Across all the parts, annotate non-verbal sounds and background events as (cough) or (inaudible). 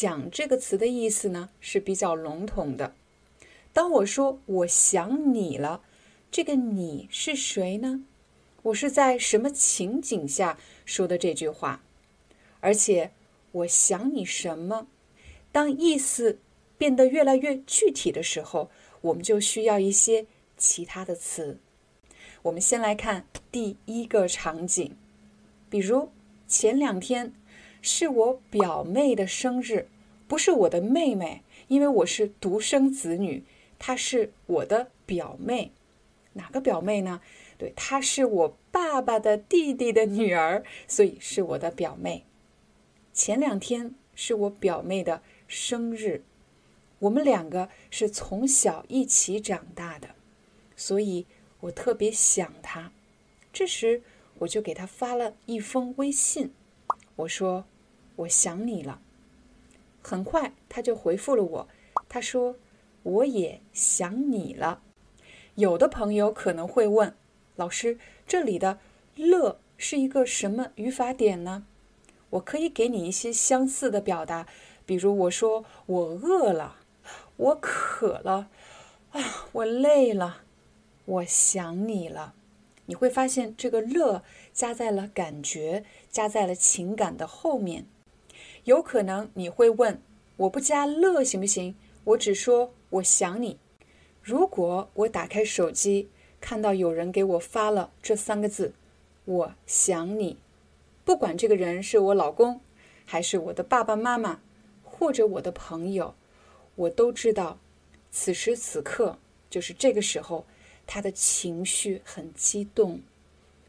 想这个词的意思呢是比较笼统的。当我说我想你了，这个你是谁呢？我是在什么情景下说的这句话？而且我想你什么？当意思变得越来越具体的时候，我们就需要一些其他的词。我们先来看第一个场景，比如前两天。是我表妹的生日，不是我的妹妹，因为我是独生子女。她是我的表妹，哪个表妹呢？对，她是我爸爸的弟弟的女儿，所以是我的表妹。前两天是我表妹的生日，我们两个是从小一起长大的，所以我特别想她。这时我就给她发了一封微信。我说：“我想你了。”很快他就回复了我，他说：“我也想你了。”有的朋友可能会问：“老师，这里的‘乐’是一个什么语法点呢？”我可以给你一些相似的表达，比如我说：“我饿了，我渴了，啊，我累了，我想你了。”你会发现这个“乐”加在了感觉，加在了情感的后面。有可能你会问：“我不加‘乐’行不行？我只说我想你。”如果我打开手机，看到有人给我发了这三个字“我想你”，不管这个人是我老公，还是我的爸爸妈妈，或者我的朋友，我都知道，此时此刻就是这个时候。他的情绪很激动，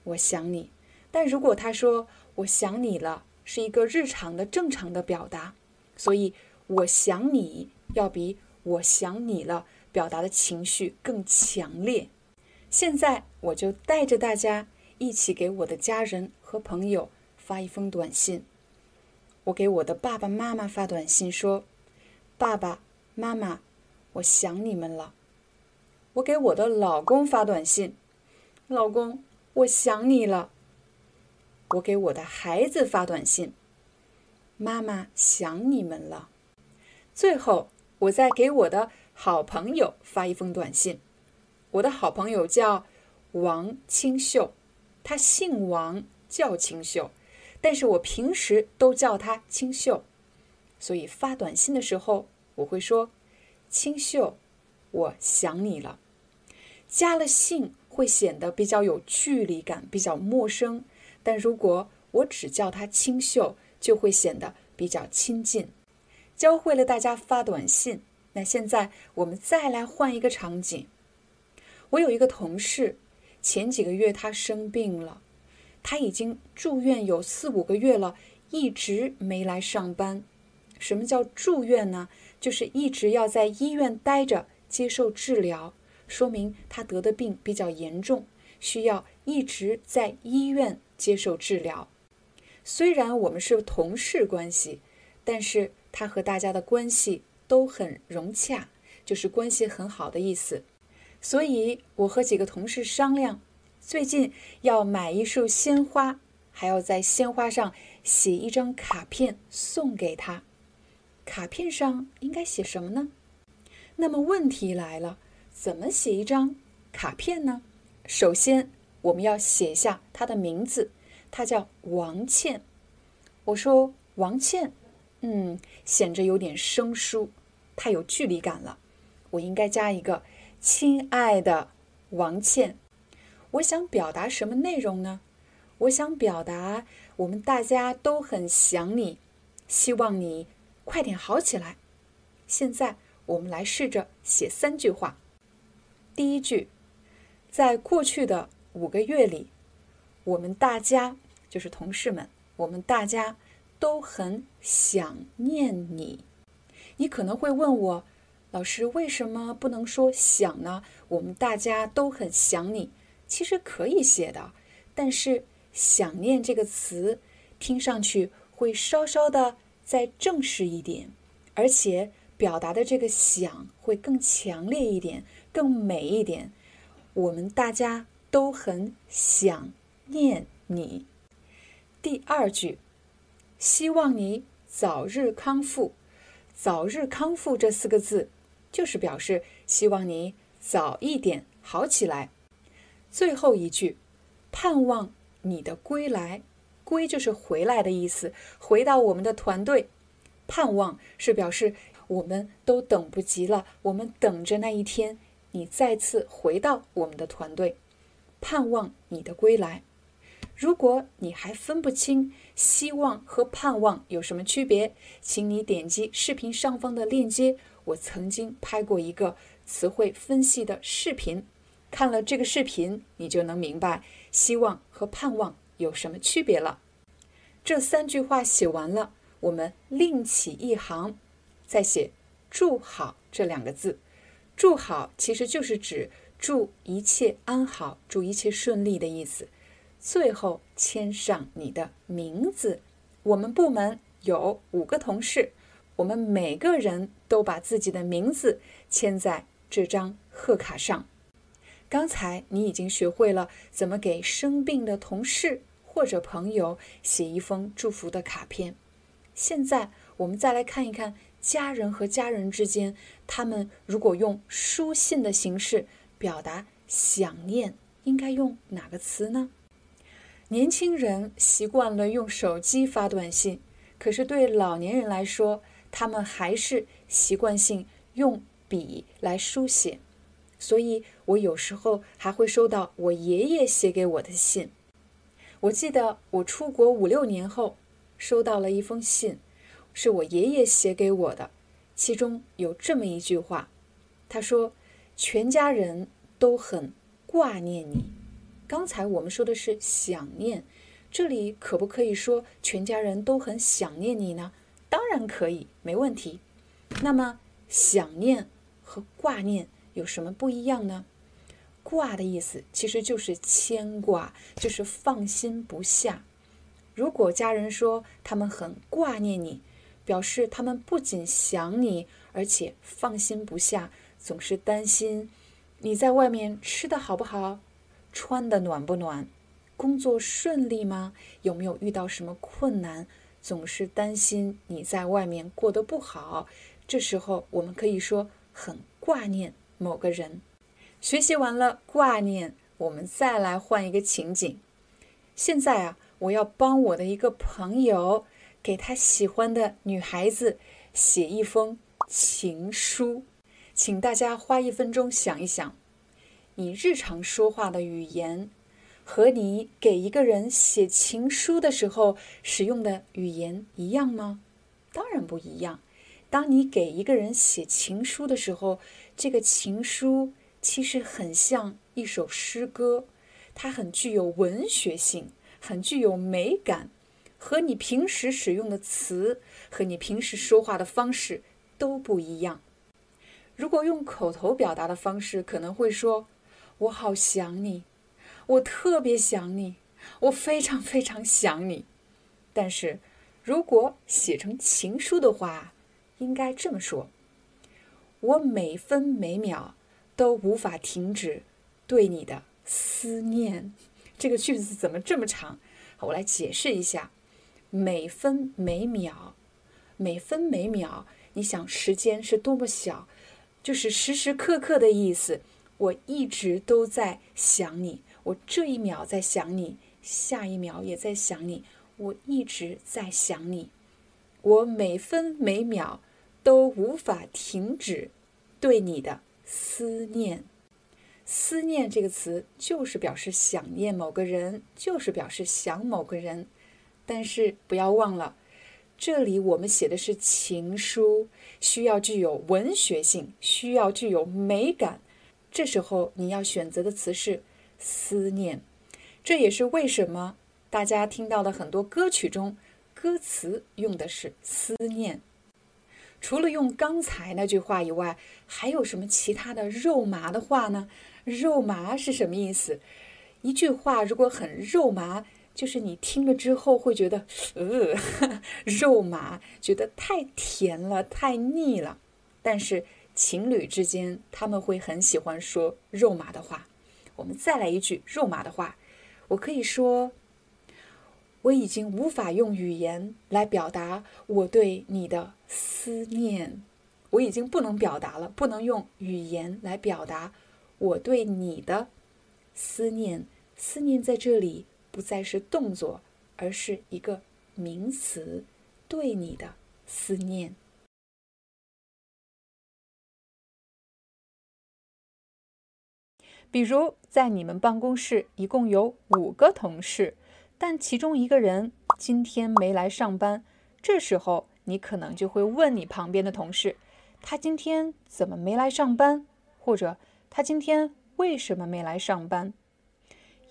我想你。但如果他说我想你了，是一个日常的正常的表达，所以我想你要比我想你了表达的情绪更强烈。现在我就带着大家一起给我的家人和朋友发一封短信。我给我的爸爸妈妈发短信说：“爸爸妈妈，我想你们了。”我给我的老公发短信，老公，我想你了。我给我的孩子发短信，妈妈想你们了。最后，我再给我的好朋友发一封短信。我的好朋友叫王清秀，他姓王，叫清秀，但是我平时都叫他清秀，所以发短信的时候我会说：“清秀，我想你了。”加了姓会显得比较有距离感，比较陌生。但如果我只叫他清秀，就会显得比较亲近。教会了大家发短信，那现在我们再来换一个场景。我有一个同事，前几个月他生病了，他已经住院有四五个月了，一直没来上班。什么叫住院呢？就是一直要在医院待着，接受治疗。说明他得的病比较严重，需要一直在医院接受治疗。虽然我们是同事关系，但是他和大家的关系都很融洽，就是关系很好的意思。所以我和几个同事商量，最近要买一束鲜花，还要在鲜花上写一张卡片送给他。卡片上应该写什么呢？那么问题来了。怎么写一张卡片呢？首先，我们要写下他的名字，他叫王倩。我说王倩，嗯，显着有点生疏，太有距离感了。我应该加一个“亲爱的王倩”。我想表达什么内容呢？我想表达我们大家都很想你，希望你快点好起来。现在我们来试着写三句话。第一句，在过去的五个月里，我们大家就是同事们，我们大家都很想念你。你可能会问我，老师为什么不能说想呢？我们大家都很想你，其实可以写的，但是“想念”这个词听上去会稍稍的再正式一点，而且。表达的这个想会更强烈一点，更美一点。我们大家都很想念你。第二句，希望你早日康复。早日康复这四个字，就是表示希望你早一点好起来。最后一句，盼望你的归来。归就是回来的意思，回到我们的团队。盼望是表示。我们都等不及了，我们等着那一天，你再次回到我们的团队，盼望你的归来。如果你还分不清希望和盼望有什么区别，请你点击视频上方的链接，我曾经拍过一个词汇分析的视频，看了这个视频，你就能明白希望和盼望有什么区别了。这三句话写完了，我们另起一行。再写“祝好”这两个字，“祝好”其实就是指祝一切安好、祝一切顺利的意思。最后签上你的名字。我们部门有五个同事，我们每个人都把自己的名字签在这张贺卡上。刚才你已经学会了怎么给生病的同事或者朋友写一封祝福的卡片。现在我们再来看一看。家人和家人之间，他们如果用书信的形式表达想念，应该用哪个词呢？年轻人习惯了用手机发短信，可是对老年人来说，他们还是习惯性用笔来书写。所以我有时候还会收到我爷爷写给我的信。我记得我出国五六年后，收到了一封信。是我爷爷写给我的，其中有这么一句话，他说：“全家人都很挂念你。”刚才我们说的是想念，这里可不可以说全家人都很想念你呢？当然可以，没问题。那么想念和挂念有什么不一样呢？挂的意思其实就是牵挂，就是放心不下。如果家人说他们很挂念你，表示他们不仅想你，而且放心不下，总是担心你在外面吃的好不好，穿的暖不暖，工作顺利吗？有没有遇到什么困难？总是担心你在外面过得不好。这时候我们可以说很挂念某个人。学习完了挂念，我们再来换一个情景。现在啊，我要帮我的一个朋友。给他喜欢的女孩子写一封情书，请大家花一分钟想一想，你日常说话的语言和你给一个人写情书的时候使用的语言一样吗？当然不一样。当你给一个人写情书的时候，这个情书其实很像一首诗歌，它很具有文学性，很具有美感。和你平时使用的词和你平时说话的方式都不一样。如果用口头表达的方式，可能会说：“我好想你，我特别想你，我非常非常想你。”但是，如果写成情书的话，应该这么说：“我每分每秒都无法停止对你的思念。(laughs) ”这个句子怎么这么长？我来解释一下。每分每秒，每分每秒，你想时间是多么小，就是时时刻刻的意思。我一直都在想你，我这一秒在想你，下一秒也在想你，我一直在想你，我每分每秒都无法停止对你的思念。思念这个词就是表示想念某个人，就是表示想某个人。但是不要忘了，这里我们写的是情书，需要具有文学性，需要具有美感。这时候你要选择的词是思念。这也是为什么大家听到的很多歌曲中，歌词用的是思念。除了用刚才那句话以外，还有什么其他的肉麻的话呢？肉麻是什么意思？一句话如果很肉麻，就是你听了之后会觉得，呃，(laughs) 肉麻，觉得太甜了，太腻了。但是情侣之间他们会很喜欢说肉麻的话。我们再来一句肉麻的话，我可以说。我已经无法用语言来表达我对你的思念，我已经不能表达了，不能用语言来表达我对你的思念。思念在这里不再是动作，而是一个名词，对你的思念。比如，在你们办公室一共有五个同事。但其中一个人今天没来上班，这时候你可能就会问你旁边的同事：“他今天怎么没来上班？”或者“他今天为什么没来上班？”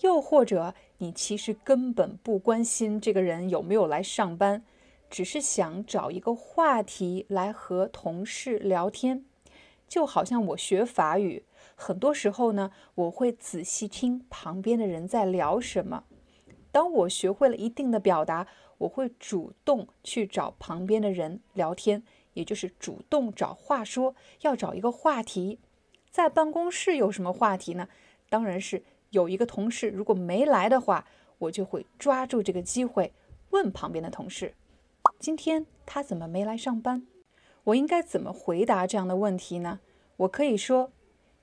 又或者你其实根本不关心这个人有没有来上班，只是想找一个话题来和同事聊天。就好像我学法语，很多时候呢，我会仔细听旁边的人在聊什么。当我学会了一定的表达，我会主动去找旁边的人聊天，也就是主动找话说，要找一个话题。在办公室有什么话题呢？当然是有一个同事如果没来的话，我就会抓住这个机会问旁边的同事：“今天他怎么没来上班？”我应该怎么回答这样的问题呢？我可以说：“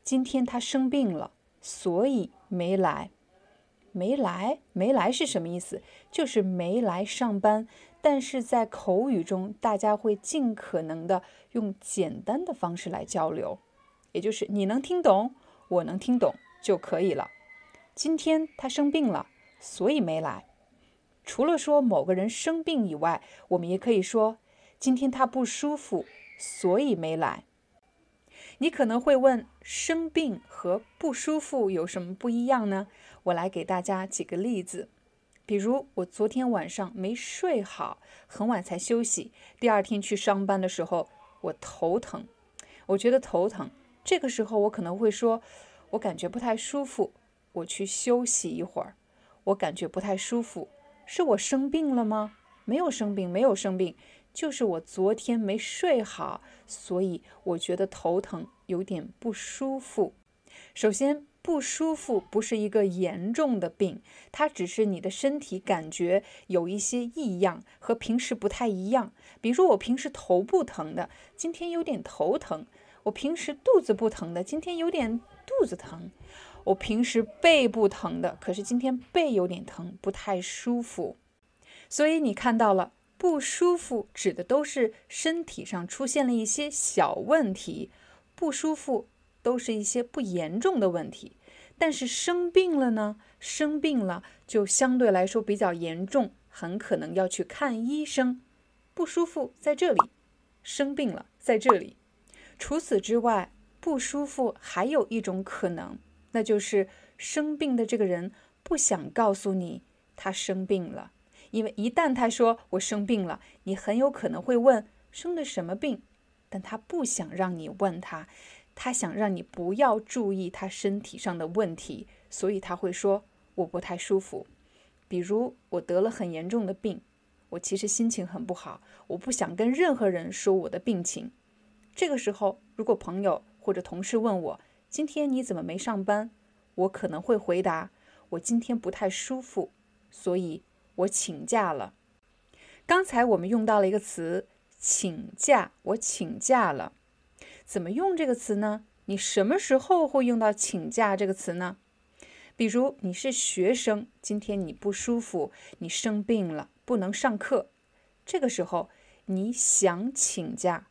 今天他生病了，所以没来。”没来，没来是什么意思？就是没来上班。但是在口语中，大家会尽可能的用简单的方式来交流，也就是你能听懂，我能听懂就可以了。今天他生病了，所以没来。除了说某个人生病以外，我们也可以说今天他不舒服，所以没来。你可能会问，生病和不舒服有什么不一样呢？我来给大家几个例子。比如，我昨天晚上没睡好，很晚才休息，第二天去上班的时候，我头疼，我觉得头疼。这个时候，我可能会说，我感觉不太舒服，我去休息一会儿。我感觉不太舒服，是我生病了吗？没有生病，没有生病。就是我昨天没睡好，所以我觉得头疼，有点不舒服。首先，不舒服不是一个严重的病，它只是你的身体感觉有一些异样，和平时不太一样。比如说我平时头不疼的，今天有点头疼；我平时肚子不疼的，今天有点肚子疼；我平时背不疼的，可是今天背有点疼，不太舒服。所以你看到了。不舒服指的都是身体上出现了一些小问题，不舒服都是一些不严重的问题。但是生病了呢？生病了就相对来说比较严重，很可能要去看医生。不舒服在这里，生病了在这里。除此之外，不舒服还有一种可能，那就是生病的这个人不想告诉你他生病了。因为一旦他说我生病了，你很有可能会问生的什么病，但他不想让你问他，他想让你不要注意他身体上的问题，所以他会说我不太舒服。比如我得了很严重的病，我其实心情很不好，我不想跟任何人说我的病情。这个时候，如果朋友或者同事问我今天你怎么没上班，我可能会回答我今天不太舒服，所以。我请假了。刚才我们用到了一个词“请假”，我请假了。怎么用这个词呢？你什么时候会用到“请假”这个词呢？比如你是学生，今天你不舒服，你生病了，不能上课。这个时候你想请假，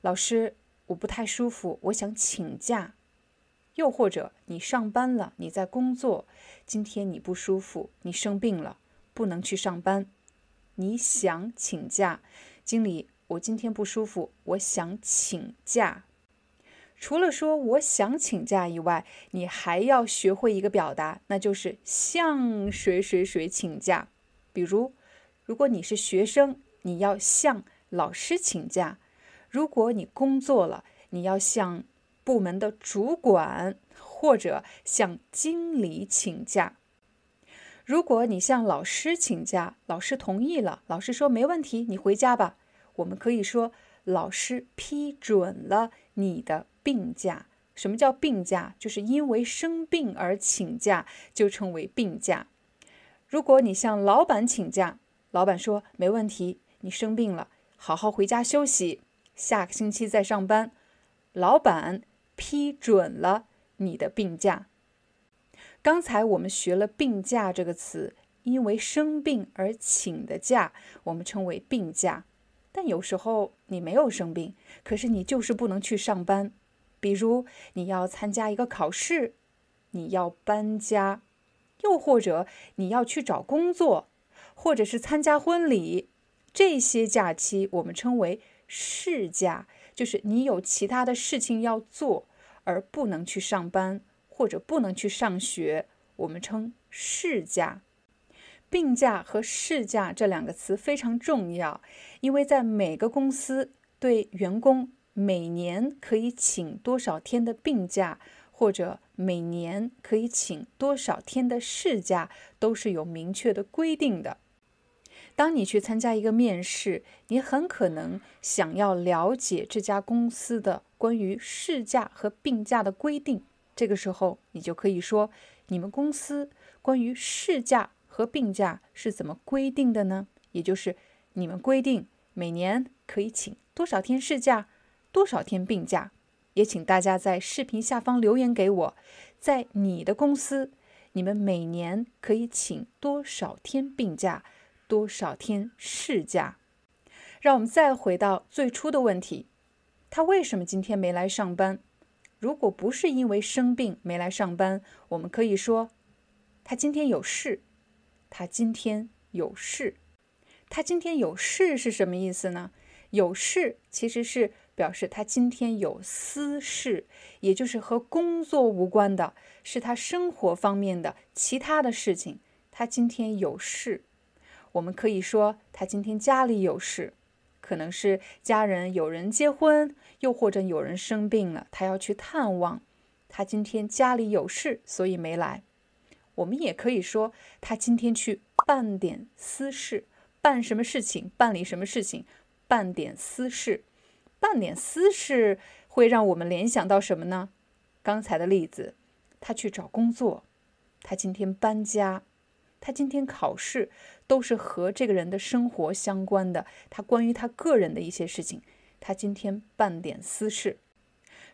老师，我不太舒服，我想请假。又或者你上班了，你在工作，今天你不舒服，你生病了。不能去上班，你想请假，经理，我今天不舒服，我想请假。除了说我想请假以外，你还要学会一个表达，那就是向谁谁谁请假。比如，如果你是学生，你要向老师请假；如果你工作了，你要向部门的主管或者向经理请假。如果你向老师请假，老师同意了，老师说没问题，你回家吧。我们可以说老师批准了你的。病假，什么叫病假？就是因为生病而请假，就称为病假。如果你向老板请假，老板说没问题，你生病了，好好回家休息，下个星期再上班。老板批准了你的病假。刚才我们学了“病假”这个词，因为生病而请的假，我们称为病假。但有时候你没有生病，可是你就是不能去上班。比如你要参加一个考试，你要搬家，又或者你要去找工作，或者是参加婚礼，这些假期我们称为事假，就是你有其他的事情要做而不能去上班或者不能去上学，我们称事假。病假和事假这两个词非常重要，因为在每个公司对员工。每年可以请多少天的病假，或者每年可以请多少天的事假，都是有明确的规定的。当你去参加一个面试，你很可能想要了解这家公司的关于事假和病假的规定。这个时候，你就可以说：“你们公司关于事假和病假是怎么规定的呢？”也就是你们规定每年可以请多少天事假。多少天病假？也请大家在视频下方留言给我，在你的公司，你们每年可以请多少天病假，多少天事假？让我们再回到最初的问题：他为什么今天没来上班？如果不是因为生病没来上班，我们可以说他今天有事。他今天有事。他今天有事是什么意思呢？有事其实是。表示他今天有私事，也就是和工作无关的，是他生活方面的其他的事情。他今天有事，我们可以说他今天家里有事，可能是家人有人结婚，又或者有人生病了，他要去探望。他今天家里有事，所以没来。我们也可以说他今天去办点私事，办什么事情，办理什么事情，办点私事。办点私事会让我们联想到什么呢？刚才的例子，他去找工作，他今天搬家，他今天考试，都是和这个人的生活相关的。他关于他个人的一些事情，他今天办点私事。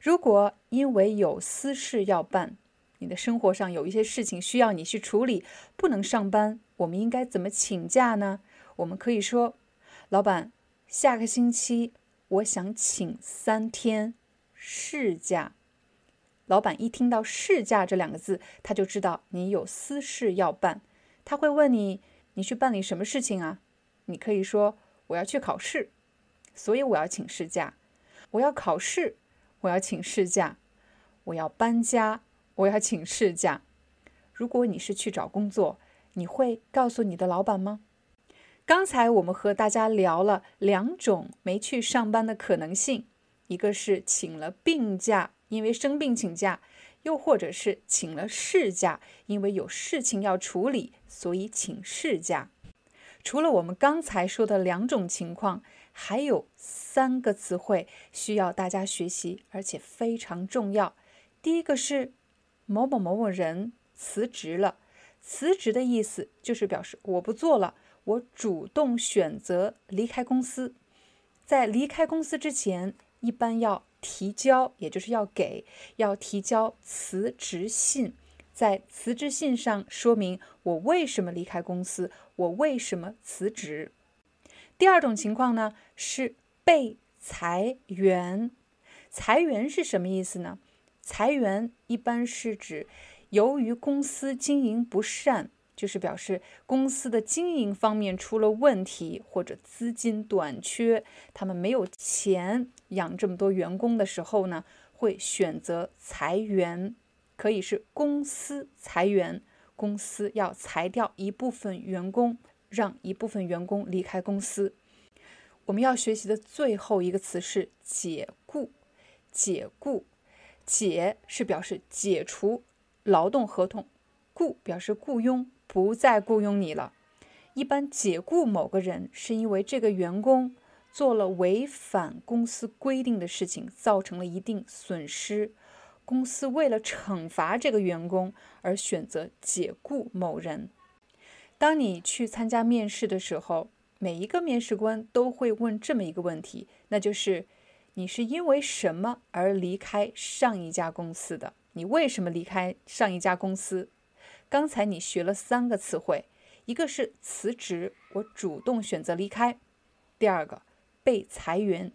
如果因为有私事要办，你的生活上有一些事情需要你去处理，不能上班，我们应该怎么请假呢？我们可以说，老板，下个星期。我想请三天事假。老板一听到“事假”这两个字，他就知道你有私事要办。他会问你：“你去办理什么事情啊？”你可以说：“我要去考试，所以我要请事假。我要考试，我要请事假。我要搬家，我要请事假。”如果你是去找工作，你会告诉你的老板吗？刚才我们和大家聊了两种没去上班的可能性，一个是请了病假，因为生病请假；又或者是请了事假，因为有事情要处理，所以请事假。除了我们刚才说的两种情况，还有三个词汇需要大家学习，而且非常重要。第一个是某某某某人辞职了，辞职的意思就是表示我不做了。我主动选择离开公司，在离开公司之前，一般要提交，也就是要给，要提交辞职信，在辞职信上说明我为什么离开公司，我为什么辞职。第二种情况呢，是被裁员。裁员是什么意思呢？裁员一般是指由于公司经营不善。就是表示公司的经营方面出了问题，或者资金短缺，他们没有钱养这么多员工的时候呢，会选择裁员，可以是公司裁员，公司要裁掉一部分员工，让一部分员工离开公司。我们要学习的最后一个词是解雇，解雇，解是表示解除劳动合同，雇表示雇佣。不再雇佣你了。一般解雇某个人，是因为这个员工做了违反公司规定的事情，造成了一定损失。公司为了惩罚这个员工而选择解雇某人。当你去参加面试的时候，每一个面试官都会问这么一个问题，那就是你是因为什么而离开上一家公司的？你为什么离开上一家公司？刚才你学了三个词汇，一个是辞职，我主动选择离开；第二个被裁员，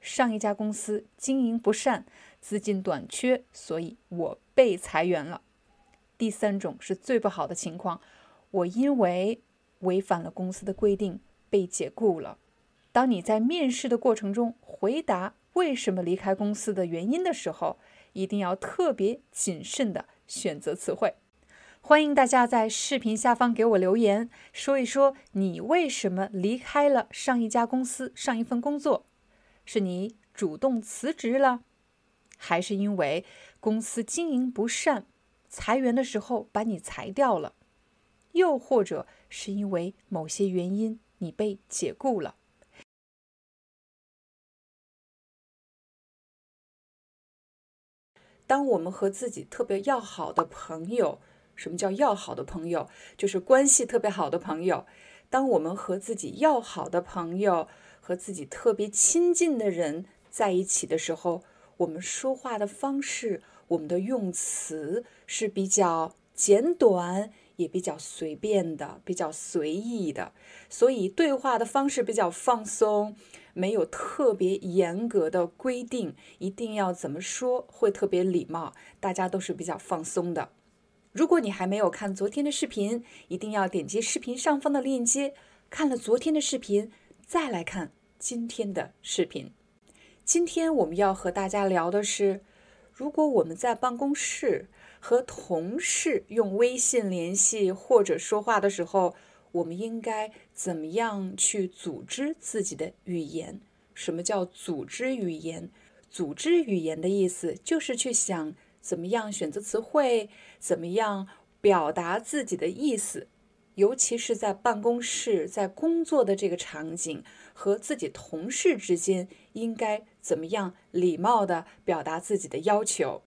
上一家公司经营不善，资金短缺，所以我被裁员了；第三种是最不好的情况，我因为违反了公司的规定被解雇了。当你在面试的过程中回答为什么离开公司的原因的时候，一定要特别谨慎的选择词汇。欢迎大家在视频下方给我留言，说一说你为什么离开了上一家公司、上一份工作？是你主动辞职了，还是因为公司经营不善，裁员的时候把你裁掉了？又或者是因为某些原因你被解雇了？当我们和自己特别要好的朋友，什么叫要好的朋友？就是关系特别好的朋友。当我们和自己要好的朋友、和自己特别亲近的人在一起的时候，我们说话的方式、我们的用词是比较简短，也比较随便的、比较随意的。所以对话的方式比较放松，没有特别严格的规定，一定要怎么说会特别礼貌。大家都是比较放松的。如果你还没有看昨天的视频，一定要点击视频上方的链接，看了昨天的视频，再来看今天的视频。今天我们要和大家聊的是，如果我们在办公室和同事用微信联系或者说话的时候，我们应该怎么样去组织自己的语言？什么叫组织语言？组织语言的意思就是去想。怎么样选择词汇？怎么样表达自己的意思？尤其是在办公室、在工作的这个场景，和自己同事之间，应该怎么样礼貌地表达自己的要求？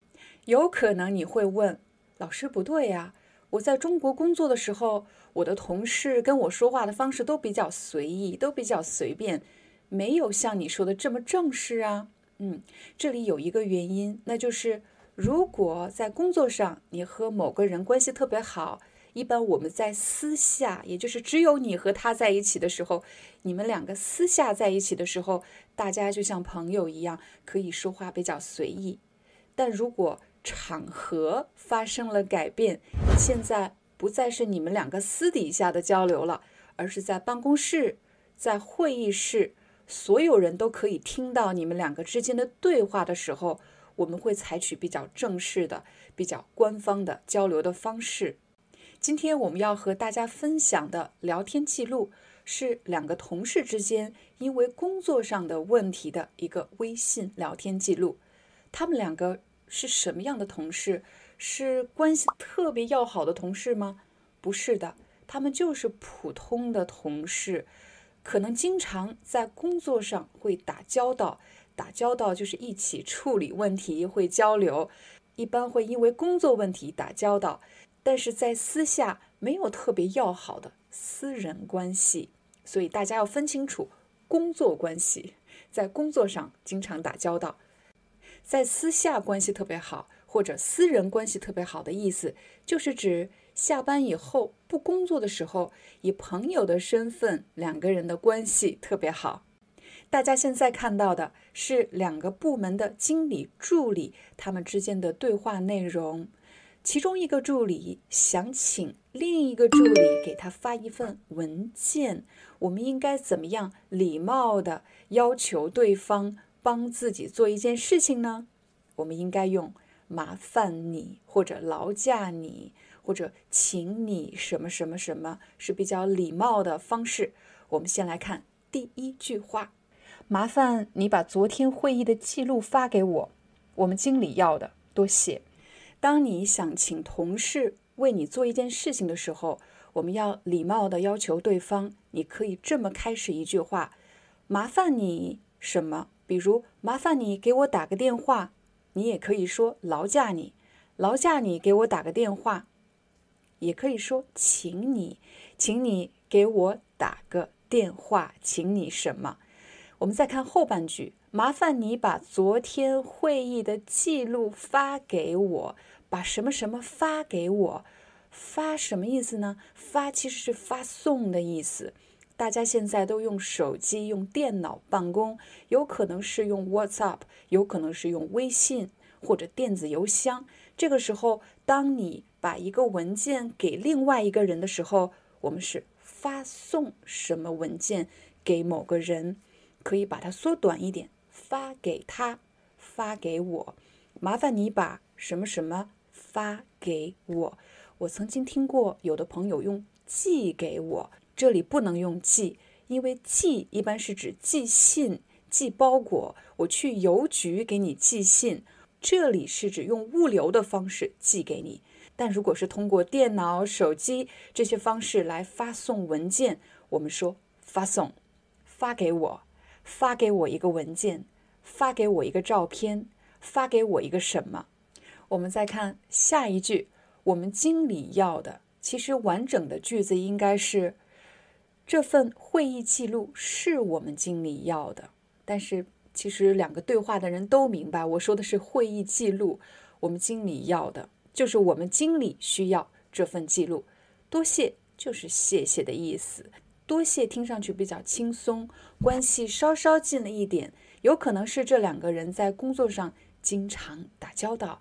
有可能你会问老师：“不对呀，我在中国工作的时候，我的同事跟我说话的方式都比较随意，都比较随便，没有像你说的这么正式啊。”嗯，这里有一个原因，那就是。如果在工作上你和某个人关系特别好，一般我们在私下，也就是只有你和他在一起的时候，你们两个私下在一起的时候，大家就像朋友一样，可以说话比较随意。但如果场合发生了改变，现在不再是你们两个私底下的交流了，而是在办公室、在会议室，所有人都可以听到你们两个之间的对话的时候。我们会采取比较正式的、比较官方的交流的方式。今天我们要和大家分享的聊天记录是两个同事之间因为工作上的问题的一个微信聊天记录。他们两个是什么样的同事？是关系特别要好的同事吗？不是的，他们就是普通的同事，可能经常在工作上会打交道。打交道就是一起处理问题，会交流，一般会因为工作问题打交道，但是在私下没有特别要好的私人关系，所以大家要分清楚工作关系，在工作上经常打交道，在私下关系特别好或者私人关系特别好的意思，就是指下班以后不工作的时候，以朋友的身份两个人的关系特别好。大家现在看到的是两个部门的经理助理他们之间的对话内容。其中一个助理想请另一个助理给他发一份文件，我们应该怎么样礼貌的要求对方帮自己做一件事情呢？我们应该用“麻烦你”或者“劳驾你”或者“请你什么什么什么”是比较礼貌的方式。我们先来看第一句话：“麻烦你把昨天会议的记录发给我，我们经理要的，多谢。”当你想请同事为你做一件事情的时候，我们要礼貌的要求对方。你可以这么开始一句话：“麻烦你什么？”比如“麻烦你给我打个电话。”你也可以说“劳驾你，劳驾你给我打个电话。”也可以说“请你，请你给我打个电话，请你什么？”我们再看后半句。麻烦你把昨天会议的记录发给我，把什么什么发给我，发什么意思呢？发其实是发送的意思。大家现在都用手机、用电脑办公，有可能是用 WhatsApp，有可能是用微信或者电子邮箱。这个时候，当你把一个文件给另外一个人的时候，我们是发送什么文件给某个人，可以把它缩短一点。发给他，发给我，麻烦你把什么什么发给我。我曾经听过有的朋友用寄给我，这里不能用寄，因为寄一般是指寄信、寄包裹。我去邮局给你寄信，这里是指用物流的方式寄给你。但如果是通过电脑、手机这些方式来发送文件，我们说发送，发给我，发给我一个文件。发给我一个照片，发给我一个什么？我们再看下一句，我们经理要的，其实完整的句子应该是：这份会议记录是我们经理要的。但是其实两个对话的人都明白，我说的是会议记录，我们经理要的就是我们经理需要这份记录。多谢就是谢谢的意思，多谢听上去比较轻松，关系稍稍近了一点。有可能是这两个人在工作上经常打交道。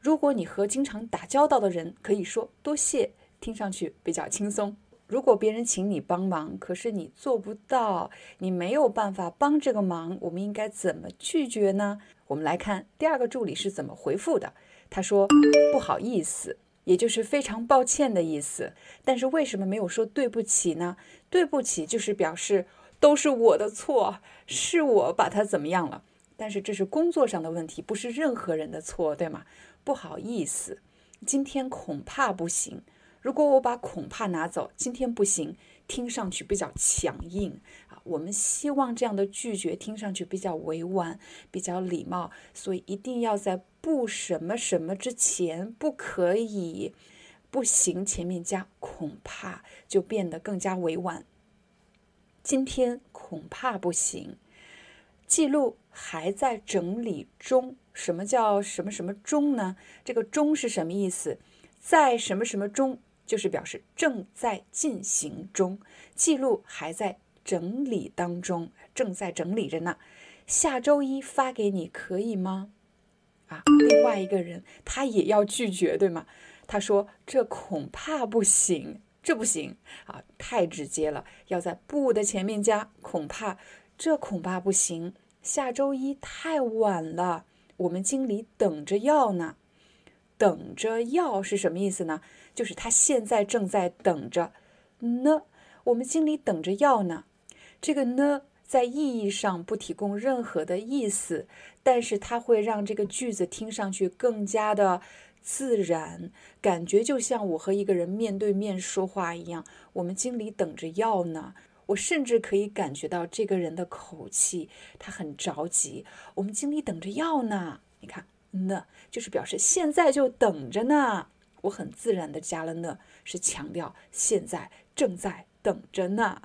如果你和经常打交道的人可以说多谢，听上去比较轻松。如果别人请你帮忙，可是你做不到，你没有办法帮这个忙，我们应该怎么拒绝呢？我们来看第二个助理是怎么回复的。他说不好意思，也就是非常抱歉的意思。但是为什么没有说对不起呢？对不起就是表示。都是我的错，是我把他怎么样了？但是这是工作上的问题，不是任何人的错，对吗？不好意思，今天恐怕不行。如果我把恐怕拿走，今天不行，听上去比较强硬啊。我们希望这样的拒绝听上去比较委婉，比较礼貌，所以一定要在不什么什么之前不可以，不行前面加恐怕，就变得更加委婉。今天恐怕不行，记录还在整理中。什么叫什么什么中呢？这个中是什么意思？在什么什么中，就是表示正在进行中，记录还在整理当中，正在整理着呢。下周一发给你可以吗？啊，另外一个人他也要拒绝，对吗？他说这恐怕不行。这不行啊，太直接了，要在不的前面加恐怕，这恐怕不行。下周一太晚了，我们经理等着要呢。等着要是什么意思呢？就是他现在正在等着呢。我们经理等着要呢。这个呢，在意义上不提供任何的意思，但是它会让这个句子听上去更加的。自然感觉就像我和一个人面对面说话一样。我们经理等着要呢，我甚至可以感觉到这个人的口气，他很着急。我们经理等着要呢，你看，呢就是表示现在就等着呢。我很自然的加了呢，是强调现在正在等着呢。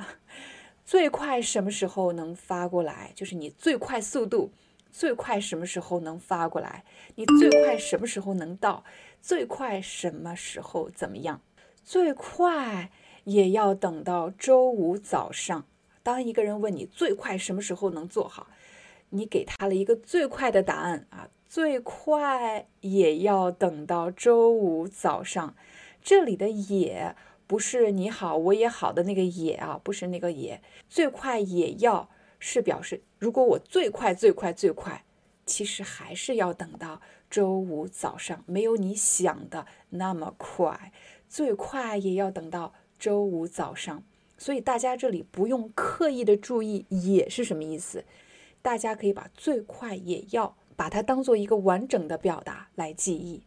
最快什么时候能发过来？就是你最快速度。最快什么时候能发过来？你最快什么时候能到？最快什么时候怎么样？最快也要等到周五早上。当一个人问你最快什么时候能做好，你给他了一个最快的答案啊，最快也要等到周五早上。这里的也不是你好我也好的那个也啊，不是那个也，最快也要是表示如果我最快最快最快，其实还是要等到周五早上，没有你想的那么快，最快也要等到周五早上。所以大家这里不用刻意的注意也是什么意思，大家可以把最快也要把它当做一个完整的表达来记忆。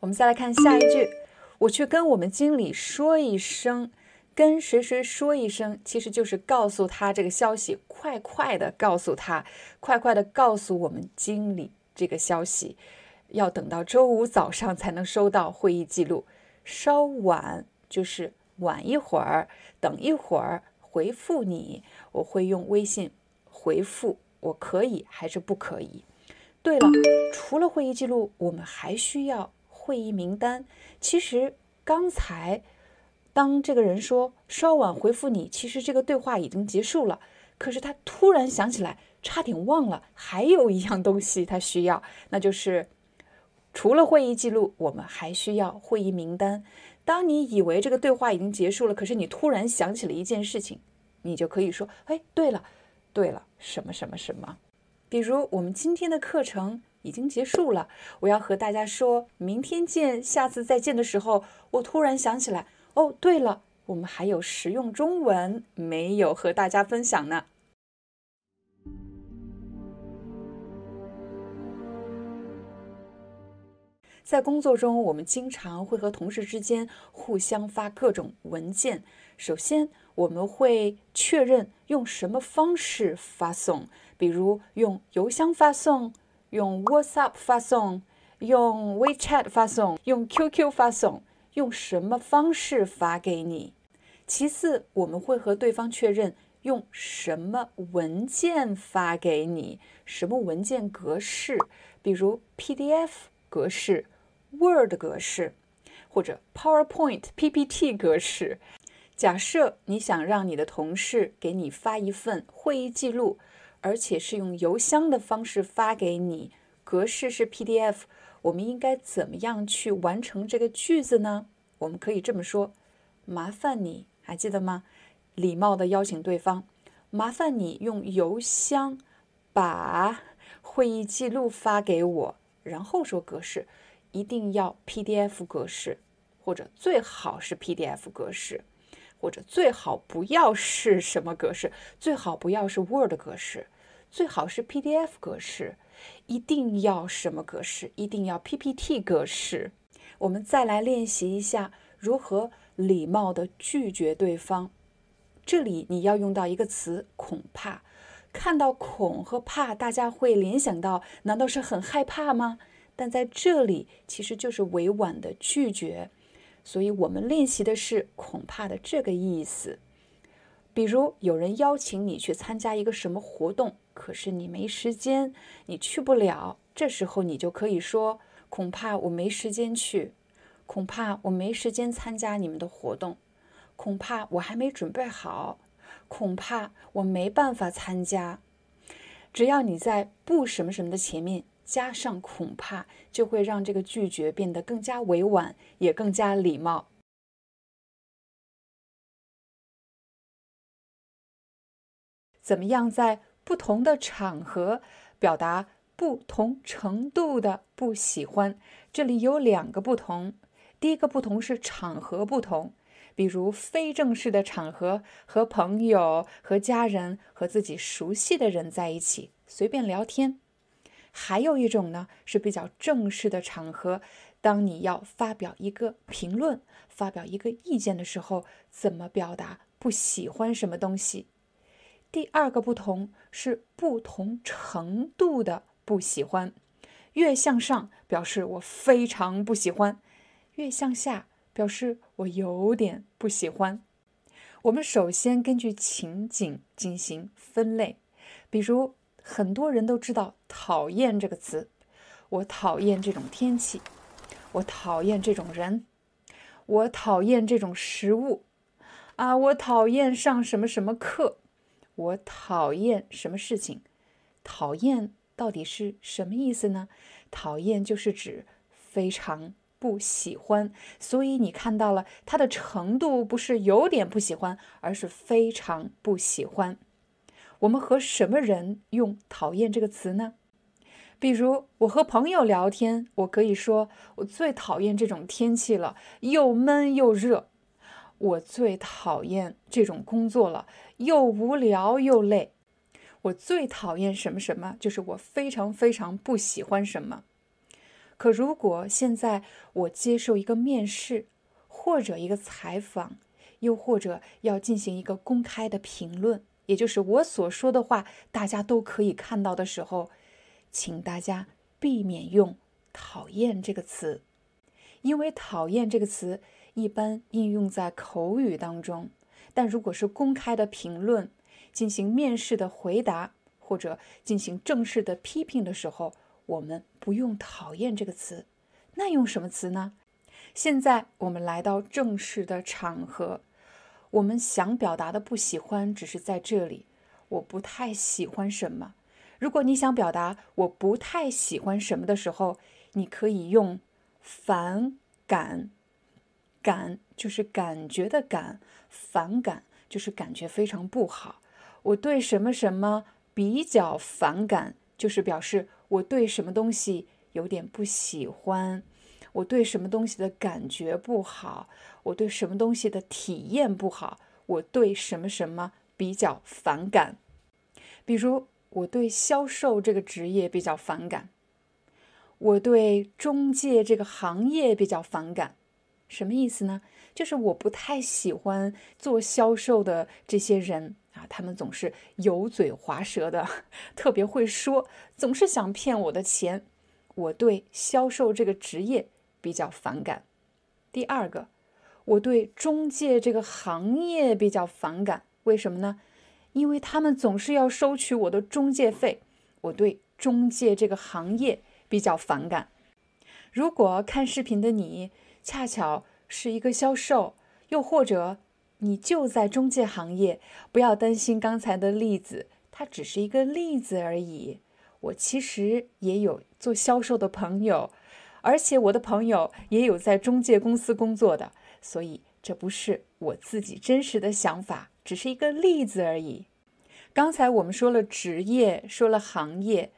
我们再来看下一句，我去跟我们经理说一声，跟谁谁说一声，其实就是告诉他这个消息，快快的告诉他，快快的告诉我们经理这个消息，要等到周五早上才能收到会议记录，稍晚就是。晚一会儿，等一会儿回复你，我会用微信回复，我可以还是不可以？对了，除了会议记录，我们还需要会议名单。其实刚才当这个人说稍晚回复你，其实这个对话已经结束了。可是他突然想起来，差点忘了，还有一样东西他需要，那就是除了会议记录，我们还需要会议名单。当你以为这个对话已经结束了，可是你突然想起了一件事情，你就可以说：“哎，对了，对了，什么什么什么。”比如我们今天的课程已经结束了，我要和大家说明天见，下次再见的时候，我突然想起来：“哦，对了，我们还有实用中文没有和大家分享呢。”在工作中，我们经常会和同事之间互相发各种文件。首先，我们会确认用什么方式发送，比如用邮箱发送、用 WhatsApp 发送、用 WeChat 发送、用 QQ 发送，用什么方式发给你。其次，我们会和对方确认用什么文件发给你，什么文件格式，比如 PDF 格式。Word 格式或者 PowerPoint PPT 格式。假设你想让你的同事给你发一份会议记录，而且是用邮箱的方式发给你，格式是 PDF，我们应该怎么样去完成这个句子呢？我们可以这么说：麻烦你还记得吗？礼貌地邀请对方，麻烦你用邮箱把会议记录发给我，然后说格式。一定要 PDF 格式，或者最好是 PDF 格式，或者最好不要是什么格式，最好不要是 Word 格式，最好是 PDF 格式。一定要什么格式？一定要 PPT 格式。我们再来练习一下如何礼貌地拒绝对方。这里你要用到一个词“恐怕”。看到“恐”和“怕”，大家会联想到，难道是很害怕吗？但在这里其实就是委婉的拒绝，所以我们练习的是恐怕的这个意思。比如有人邀请你去参加一个什么活动，可是你没时间，你去不了。这时候你就可以说：“恐怕我没时间去，恐怕我没时间参加你们的活动，恐怕我还没准备好，恐怕我没办法参加。”只要你在不什么什么的前面。加上恐怕就会让这个拒绝变得更加委婉，也更加礼貌。怎么样在不同的场合表达不同程度的不喜欢？这里有两个不同。第一个不同是场合不同，比如非正式的场合，和朋友、和家人、和自己熟悉的人在一起随便聊天。还有一种呢，是比较正式的场合，当你要发表一个评论、发表一个意见的时候，怎么表达不喜欢什么东西？第二个不同是不同程度的不喜欢，越向上表示我非常不喜欢，越向下表示我有点不喜欢。我们首先根据情景进行分类，比如。很多人都知道“讨厌”这个词，我讨厌这种天气，我讨厌这种人，我讨厌这种食物，啊，我讨厌上什么什么课，我讨厌什么事情。讨厌到底是什么意思呢？讨厌就是指非常不喜欢，所以你看到了它的程度不是有点不喜欢，而是非常不喜欢。我们和什么人用“讨厌”这个词呢？比如我和朋友聊天，我可以说我最讨厌这种天气了，又闷又热。我最讨厌这种工作了，又无聊又累。我最讨厌什么什么，就是我非常非常不喜欢什么。可如果现在我接受一个面试，或者一个采访，又或者要进行一个公开的评论，也就是我所说的话大家都可以看到的时候，请大家避免用“讨厌”这个词，因为“讨厌”这个词。一般应用在口语当中，但如果是公开的评论、进行面试的回答或者进行正式的批评的时候，我们不用“讨厌”这个词，那用什么词呢？现在我们来到正式的场合，我们想表达的不喜欢只是在这里，我不太喜欢什么。如果你想表达我不太喜欢什么的时候，你可以用反感。感就是感觉的感，反感就是感觉非常不好。我对什么什么比较反感，就是表示我对什么东西有点不喜欢，我对什么东西的感觉不好，我对什么东西的体验不好，我对什么什么比较反感。比如，我对销售这个职业比较反感，我对中介这个行业比较反感。什么意思呢？就是我不太喜欢做销售的这些人啊，他们总是油嘴滑舌的，(laughs) 特别会说，总是想骗我的钱。我对销售这个职业比较反感。第二个，我对中介这个行业比较反感。为什么呢？因为他们总是要收取我的中介费。我对中介这个行业比较反感。如果看视频的你。恰巧是一个销售，又或者你就在中介行业，不要担心刚才的例子，它只是一个例子而已。我其实也有做销售的朋友，而且我的朋友也有在中介公司工作的，所以这不是我自己真实的想法，只是一个例子而已。刚才我们说了职业，说了行业，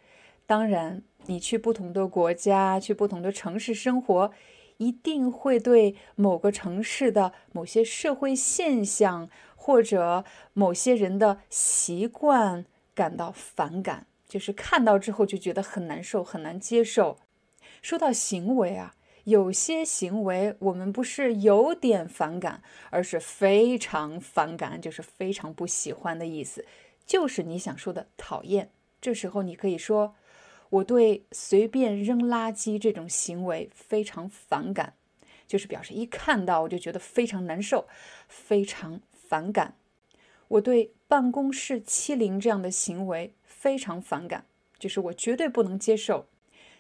当然你去不同的国家，去不同的城市生活。一定会对某个城市的某些社会现象或者某些人的习惯感到反感，就是看到之后就觉得很难受、很难接受。说到行为啊，有些行为我们不是有点反感，而是非常反感，就是非常不喜欢的意思，就是你想说的讨厌。这时候你可以说。我对随便扔垃圾这种行为非常反感，就是表示一看到我就觉得非常难受，非常反感。我对办公室欺凌这样的行为非常反感，就是我绝对不能接受。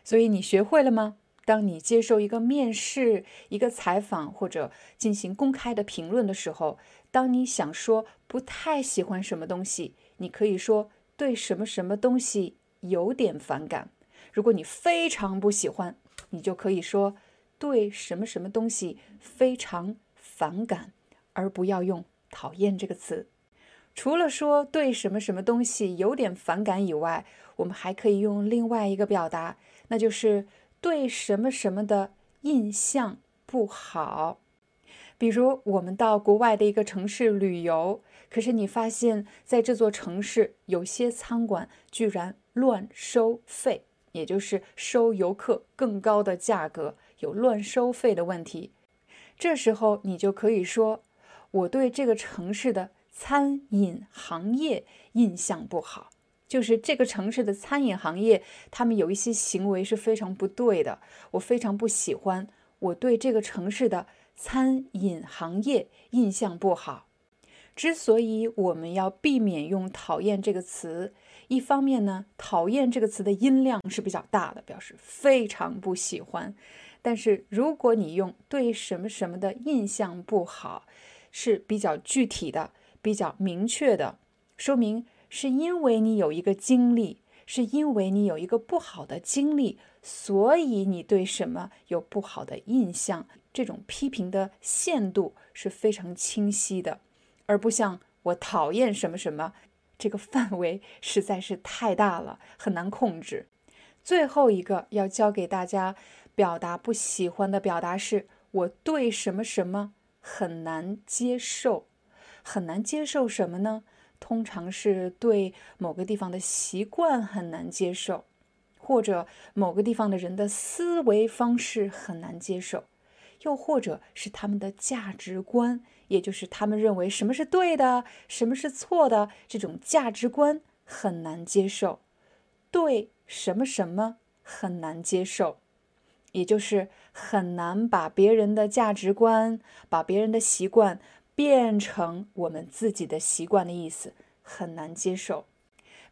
所以你学会了吗？当你接受一个面试、一个采访或者进行公开的评论的时候，当你想说不太喜欢什么东西，你可以说对什么什么东西。有点反感。如果你非常不喜欢，你就可以说对什么什么东西非常反感，而不要用讨厌这个词。除了说对什么什么东西有点反感以外，我们还可以用另外一个表达，那就是对什么什么的印象不好。比如我们到国外的一个城市旅游，可是你发现在这座城市有些餐馆居然。乱收费，也就是收游客更高的价格，有乱收费的问题。这时候你就可以说，我对这个城市的餐饮行业印象不好，就是这个城市的餐饮行业，他们有一些行为是非常不对的，我非常不喜欢。我对这个城市的餐饮行业印象不好。之所以我们要避免用“讨厌”这个词。一方面呢，讨厌这个词的音量是比较大的，表示非常不喜欢。但是如果你用对什么什么的印象不好，是比较具体的、比较明确的，说明是因为你有一个经历，是因为你有一个不好的经历，所以你对什么有不好的印象。这种批评的限度是非常清晰的，而不像我讨厌什么什么，这个范围 (laughs) 实在是太大了，很难控制。最后一个要教给大家表达不喜欢的表达是：我对什么什么很难接受，很难接受什么呢？通常是对某个地方的习惯很难接受，或者某个地方的人的思维方式很难接受。又或者是他们的价值观，也就是他们认为什么是对的，什么是错的，这种价值观很难接受。对什么什么很难接受，也就是很难把别人的价值观、把别人的习惯变成我们自己的习惯的意思，很难接受。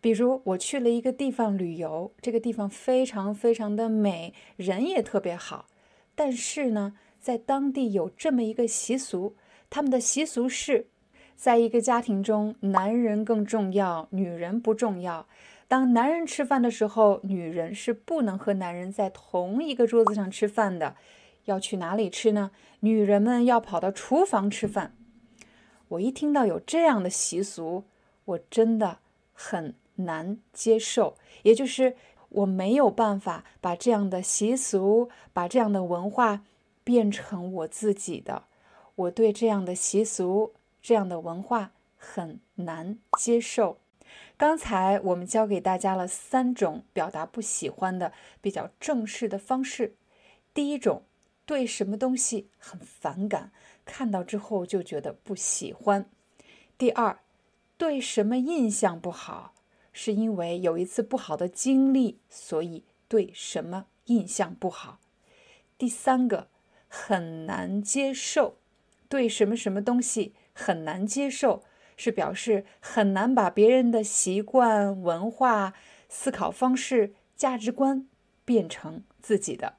比如我去了一个地方旅游，这个地方非常非常的美，人也特别好，但是呢。在当地有这么一个习俗，他们的习俗是，在一个家庭中，男人更重要，女人不重要。当男人吃饭的时候，女人是不能和男人在同一个桌子上吃饭的。要去哪里吃呢？女人们要跑到厨房吃饭。我一听到有这样的习俗，我真的很难接受，也就是我没有办法把这样的习俗，把这样的文化。变成我自己的，我对这样的习俗、这样的文化很难接受。刚才我们教给大家了三种表达不喜欢的比较正式的方式。第一种，对什么东西很反感，看到之后就觉得不喜欢。第二，对什么印象不好，是因为有一次不好的经历，所以对什么印象不好。第三个。很难接受，对什么什么东西很难接受，是表示很难把别人的习惯、文化、思考方式、价值观变成自己的。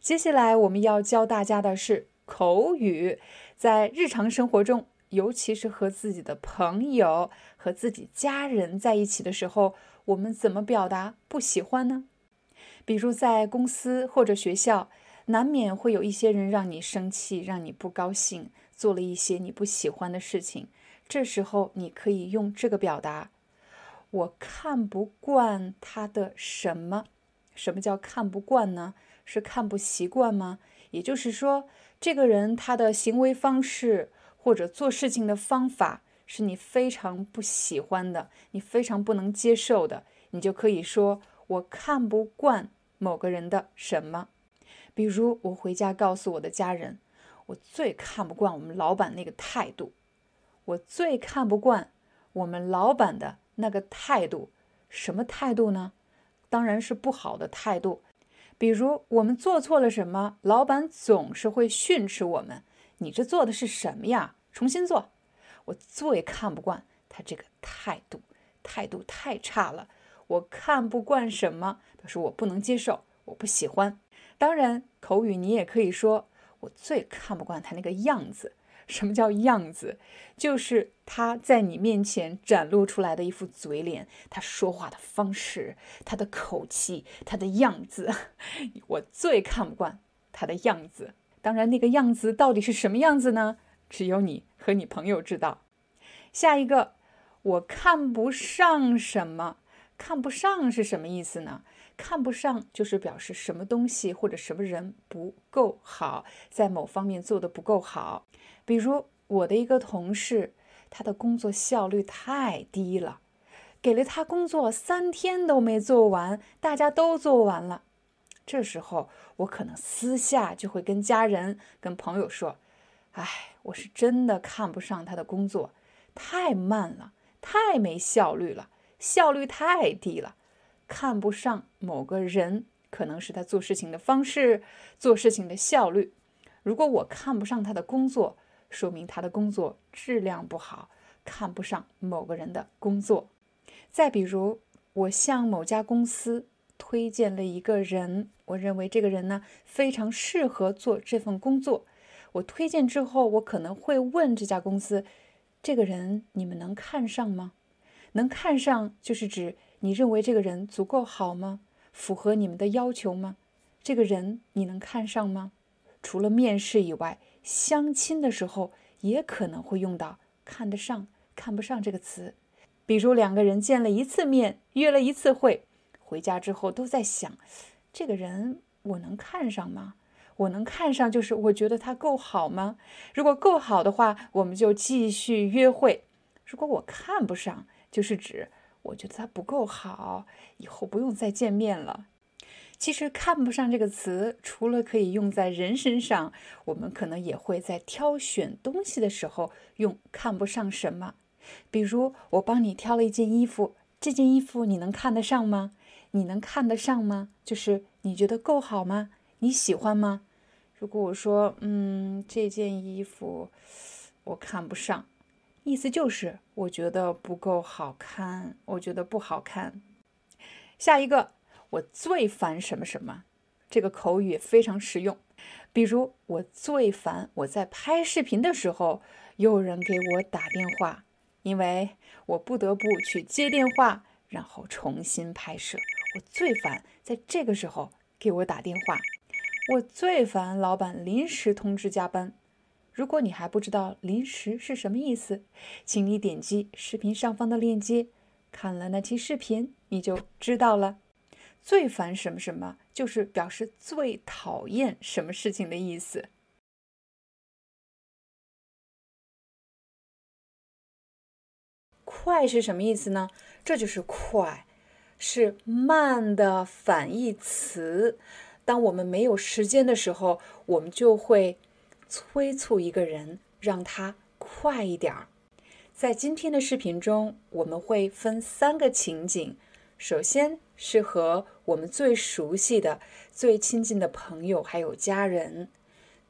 接下来我们要教大家的是口语，在日常生活中，尤其是和自己的朋友、和自己家人在一起的时候。我们怎么表达不喜欢呢？比如在公司或者学校，难免会有一些人让你生气，让你不高兴，做了一些你不喜欢的事情。这时候你可以用这个表达：我看不惯他的什么？什么叫看不惯呢？是看不习惯吗？也就是说，这个人他的行为方式或者做事情的方法。是你非常不喜欢的，你非常不能接受的，你就可以说我看不惯某个人的什么。比如我回家告诉我的家人，我最看不惯我们老板那个态度，我最看不惯我们老板的那个态度。什么态度呢？当然是不好的态度。比如我们做错了什么，老板总是会训斥我们：“你这做的是什么呀？重新做。”我最看不惯他这个态度，态度太差了。我看不惯什么，表示我不能接受，我不喜欢。当然，口语你也可以说，我最看不惯他那个样子。什么叫样子？就是他在你面前展露出来的一副嘴脸，他说话的方式，他的口气，他的样子。我最看不惯他的样子。当然，那个样子到底是什么样子呢？只有你和你朋友知道。下一个，我看不上什么？看不上是什么意思呢？看不上就是表示什么东西或者什么人不够好，在某方面做的不够好。比如我的一个同事，他的工作效率太低了，给了他工作三天都没做完，大家都做完了。这时候我可能私下就会跟家人、跟朋友说。哎，我是真的看不上他的工作，太慢了，太没效率了，效率太低了。看不上某个人，可能是他做事情的方式，做事情的效率。如果我看不上他的工作，说明他的工作质量不好。看不上某个人的工作。再比如，我向某家公司推荐了一个人，我认为这个人呢非常适合做这份工作。我推荐之后，我可能会问这家公司，这个人你们能看上吗？能看上就是指你认为这个人足够好吗？符合你们的要求吗？这个人你能看上吗？除了面试以外，相亲的时候也可能会用到“看得上”“看不上”这个词。比如两个人见了一次面，约了一次会，回家之后都在想，这个人我能看上吗？我能看上就是我觉得他够好吗？如果够好的话，我们就继续约会；如果我看不上，就是指我觉得他不够好，以后不用再见面了。其实“看不上”这个词，除了可以用在人身上，我们可能也会在挑选东西的时候用“看不上什么”。比如我帮你挑了一件衣服，这件衣服你能看得上吗？你能看得上吗？就是你觉得够好吗？你喜欢吗？如果我说，嗯，这件衣服我看不上，意思就是我觉得不够好看，我觉得不好看。下一个，我最烦什么什么，这个口语非常实用。比如，我最烦我在拍视频的时候，有人给我打电话，因为我不得不去接电话，然后重新拍摄。我最烦在这个时候给我打电话。我最烦老板临时通知加班。如果你还不知道“临时”是什么意思，请你点击视频上方的链接，看了那期视频你就知道了。最烦什么什么，就是表示最讨厌什么事情的意思。快是什么意思呢？这就是快，是慢的反义词。当我们没有时间的时候，我们就会催促一个人，让他快一点儿。在今天的视频中，我们会分三个情景。首先是和我们最熟悉的、最亲近的朋友还有家人；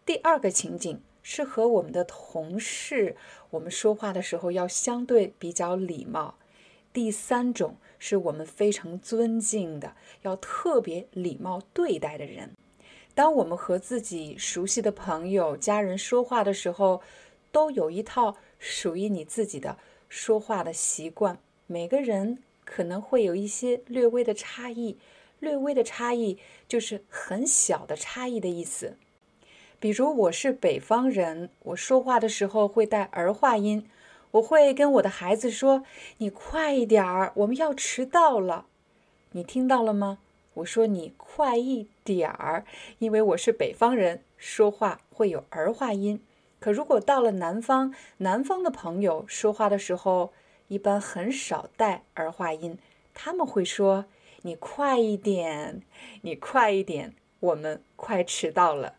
第二个情景是和我们的同事，我们说话的时候要相对比较礼貌；第三种。是我们非常尊敬的，要特别礼貌对待的人。当我们和自己熟悉的朋友、家人说话的时候，都有一套属于你自己的说话的习惯。每个人可能会有一些略微的差异，略微的差异就是很小的差异的意思。比如我是北方人，我说话的时候会带儿化音。我会跟我的孩子说：“你快一点儿，我们要迟到了。”你听到了吗？我说你快一点儿，因为我是北方人，说话会有儿化音。可如果到了南方，南方的朋友说话的时候，一般很少带儿化音，他们会说：“你快一点，你快一点，我们快迟到了。”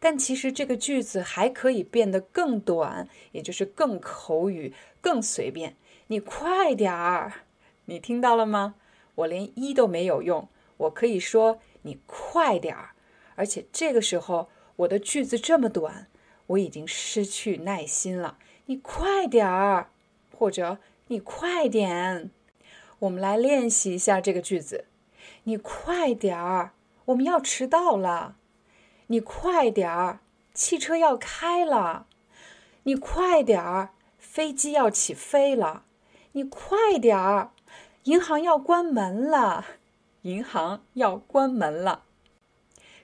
但其实这个句子还可以变得更短，也就是更口语、更随便。你快点儿，你听到了吗？我连一都没有用，我可以说你快点儿。而且这个时候我的句子这么短，我已经失去耐心了。你快点儿，或者你快点。我们来练习一下这个句子。你快点儿，我们要迟到了。你快点儿，汽车要开了；你快点儿，飞机要起飞了；你快点儿，银行要关门了；银行要关门了。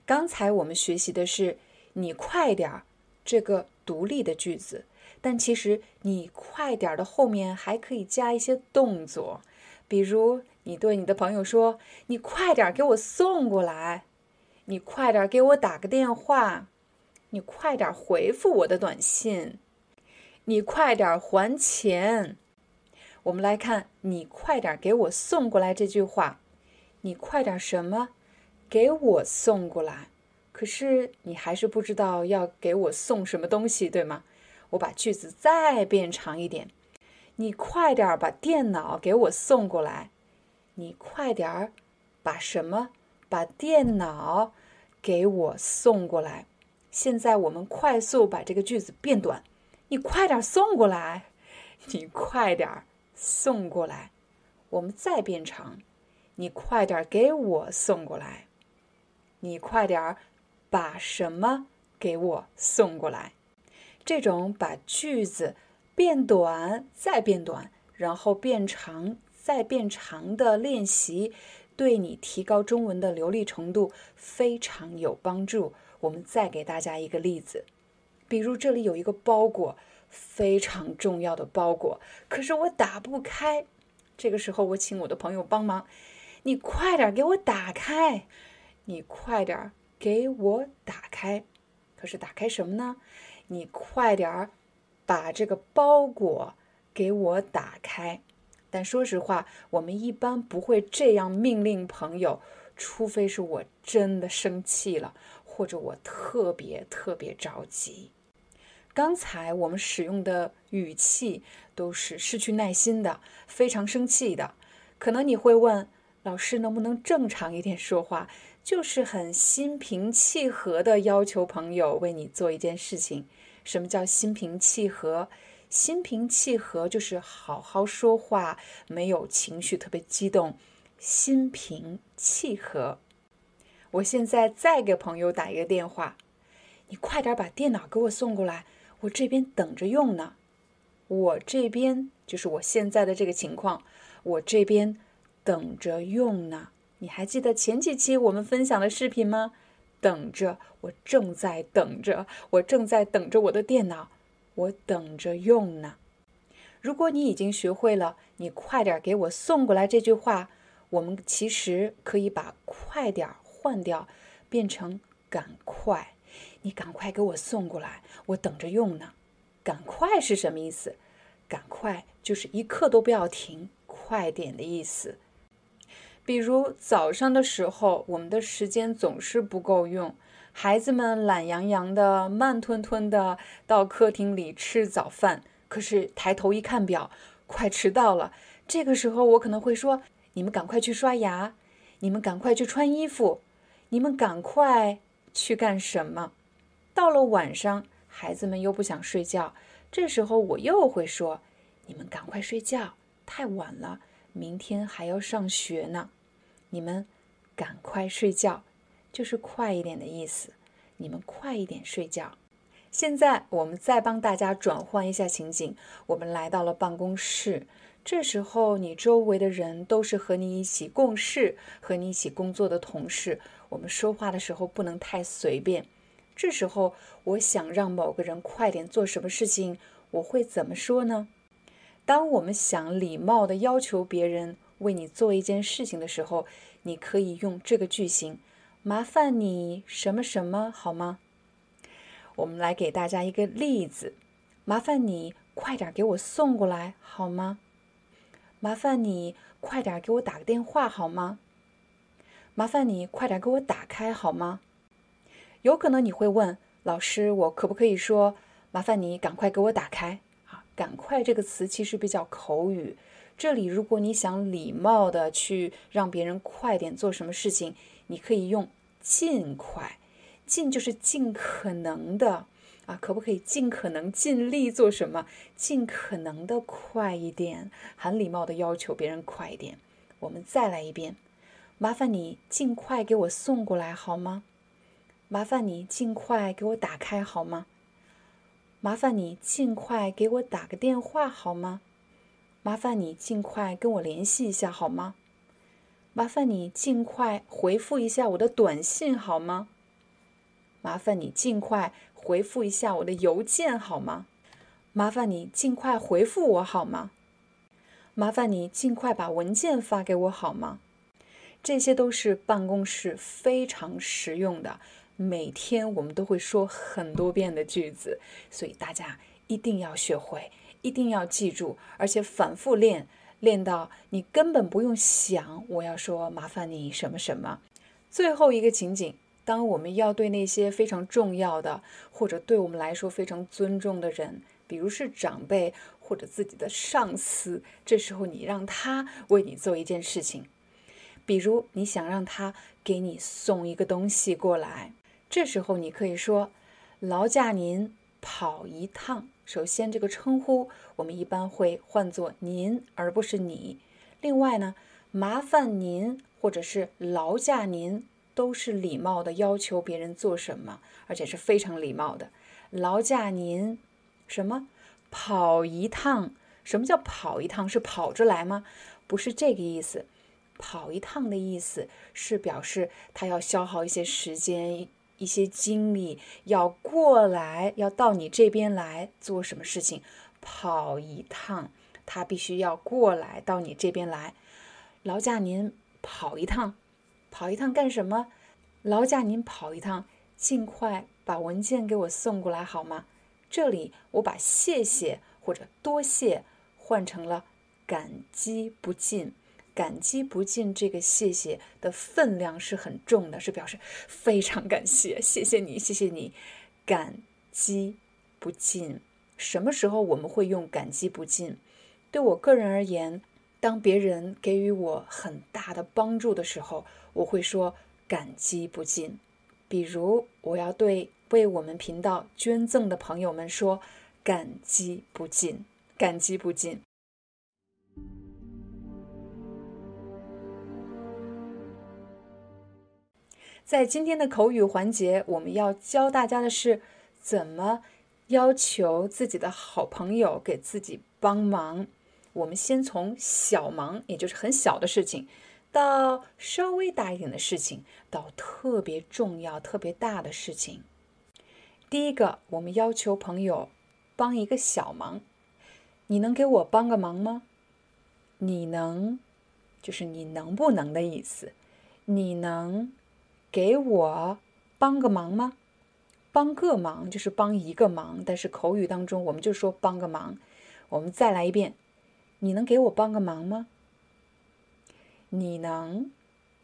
刚才我们学习的是“你快点儿”这个独立的句子，但其实“你快点儿”的后面还可以加一些动作，比如你对你的朋友说：“你快点儿给我送过来。”你快点给我打个电话，你快点回复我的短信，你快点还钱。我们来看，你快点给我送过来这句话，你快点什么？给我送过来。可是你还是不知道要给我送什么东西，对吗？我把句子再变长一点，你快点把电脑给我送过来，你快点把什么？把电脑给我送过来。现在我们快速把这个句子变短。你快点送过来，你快点送过来。我们再变长。你快点给我送过来。你快点把什么给我送过来。这种把句子变短再变短，然后变长再变长的练习，对你提高中文的流利程度非常有帮助。我们再给大家一个例子，比如这里有一个包裹，非常重要的包裹，可是我打不开。这个时候，我请我的朋友帮忙，你快点给我打开，你快点给我打开。可是打开什么呢？你快点儿把这个包裹给我打开。但说实话，我们一般不会这样命令朋友，除非是我真的生气了，或者我特别特别着急。刚才我们使用的语气都是失去耐心的，非常生气的。可能你会问老师，能不能正常一点说话？就是很心平气和的要求朋友为你做一件事情。什么叫心平气和？心平气和就是好好说话，没有情绪，特别激动。心平气和。我现在再给朋友打一个电话，你快点把电脑给我送过来。我这边等着用呢，我这边就是我现在的这个情况，我这边等着用呢。你还记得前几期我们分享的视频吗？等着，我正在等着，我正在等着我的电脑，我等着用呢。如果你已经学会了，你快点给我送过来这句话，我们其实可以把“快点”换掉，变成“赶快”。你赶快给我送过来，我等着用呢。赶快是什么意思？赶快就是一刻都不要停，快点的意思。比如早上的时候，我们的时间总是不够用，孩子们懒洋洋的、慢吞吞的到客厅里吃早饭，可是抬头一看表，快迟到了。这个时候，我可能会说：“你们赶快去刷牙，你们赶快去穿衣服，你们赶快去干什么？”到了晚上，孩子们又不想睡觉，这时候我又会说：“你们赶快睡觉，太晚了，明天还要上学呢。你们赶快睡觉，就是快一点的意思。你们快一点睡觉。”现在我们再帮大家转换一下情景，我们来到了办公室，这时候你周围的人都是和你一起共事、和你一起工作的同事，我们说话的时候不能太随便。这时候，我想让某个人快点做什么事情，我会怎么说呢？当我们想礼貌地要求别人为你做一件事情的时候，你可以用这个句型：“麻烦你什么什么，好吗？”我们来给大家一个例子：“麻烦你快点给我送过来，好吗？”“麻烦你快点给我打个电话，好吗？”“麻烦你快点给我打开，好吗？”有可能你会问老师，我可不可以说麻烦你赶快给我打开？啊，赶快这个词其实比较口语。这里如果你想礼貌的去让别人快点做什么事情，你可以用尽快。尽就是尽可能的啊，可不可以尽可能尽力做什么？尽可能的快一点，很礼貌的要求别人快一点。我们再来一遍，麻烦你尽快给我送过来好吗？麻烦你尽快给我打开好吗？麻烦你尽快给我打个电话好吗？麻烦你尽快跟我联系一下好吗？麻烦你尽快回复一下我的短信好吗？麻烦你尽快回复一下我的邮件好吗？麻烦你尽快回复我好吗？麻烦你尽快把文件发给我好吗？这些都是办公室非常实用的。每天我们都会说很多遍的句子，所以大家一定要学会，一定要记住，而且反复练，练到你根本不用想我要说麻烦你什么什么。最后一个情景，当我们要对那些非常重要的或者对我们来说非常尊重的人，比如是长辈或者自己的上司，这时候你让他为你做一件事情，比如你想让他给你送一个东西过来。这时候你可以说：“劳驾您跑一趟。”首先，这个称呼我们一般会换作“您”而不是“你”。另外呢，麻烦您或者是劳驾您都是礼貌的要求别人做什么，而且是非常礼貌的。劳驾您什么跑一趟？什么叫跑一趟？是跑着来吗？不是这个意思。跑一趟的意思是表示他要消耗一些时间、一些精力，要过来，要到你这边来做什么事情。跑一趟，他必须要过来到你这边来。劳驾您跑一趟，跑一趟干什么？劳驾您跑一趟，尽快把文件给我送过来好吗？这里我把谢谢或者多谢换成了感激不尽。感激不尽这个谢谢的分量是很重的，是表示非常感谢，谢谢你，谢谢你，感激不尽。什么时候我们会用感激不尽？对我个人而言。当别人给予我很大的帮助的时候，我会说感激不尽。比如，我要对为我们频道捐赠的朋友们说感激不尽，感激不尽。在今天的口语环节，我们要教大家的是怎么要求自己的好朋友给自己帮忙。我们先从小忙，也就是很小的事情，到稍微大一点的事情，到特别重要、特别大的事情。第一个，我们要求朋友帮一个小忙，你能给我帮个忙吗？你能，就是你能不能的意思。你能给我帮个忙吗？帮个忙就是帮一个忙，但是口语当中我们就说帮个忙。我们再来一遍。你能给我帮个忙吗？你能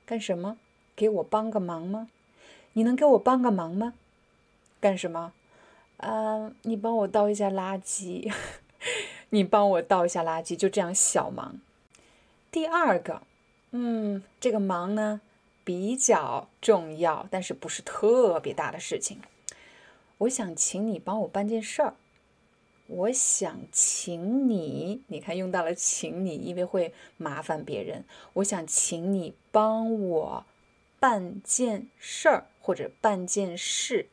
干什么？给我帮个忙吗？你能给我帮个忙吗？干什么？啊，你帮我倒一下垃圾。(laughs) 你帮我倒一下垃圾，就这样小忙。第二个，嗯，这个忙呢比较重要，但是不是特别大的事情。我想请你帮我办件事儿。我想请你，你看用到了“请你”，因为会麻烦别人。我想请你帮我办件事儿，或者办件事。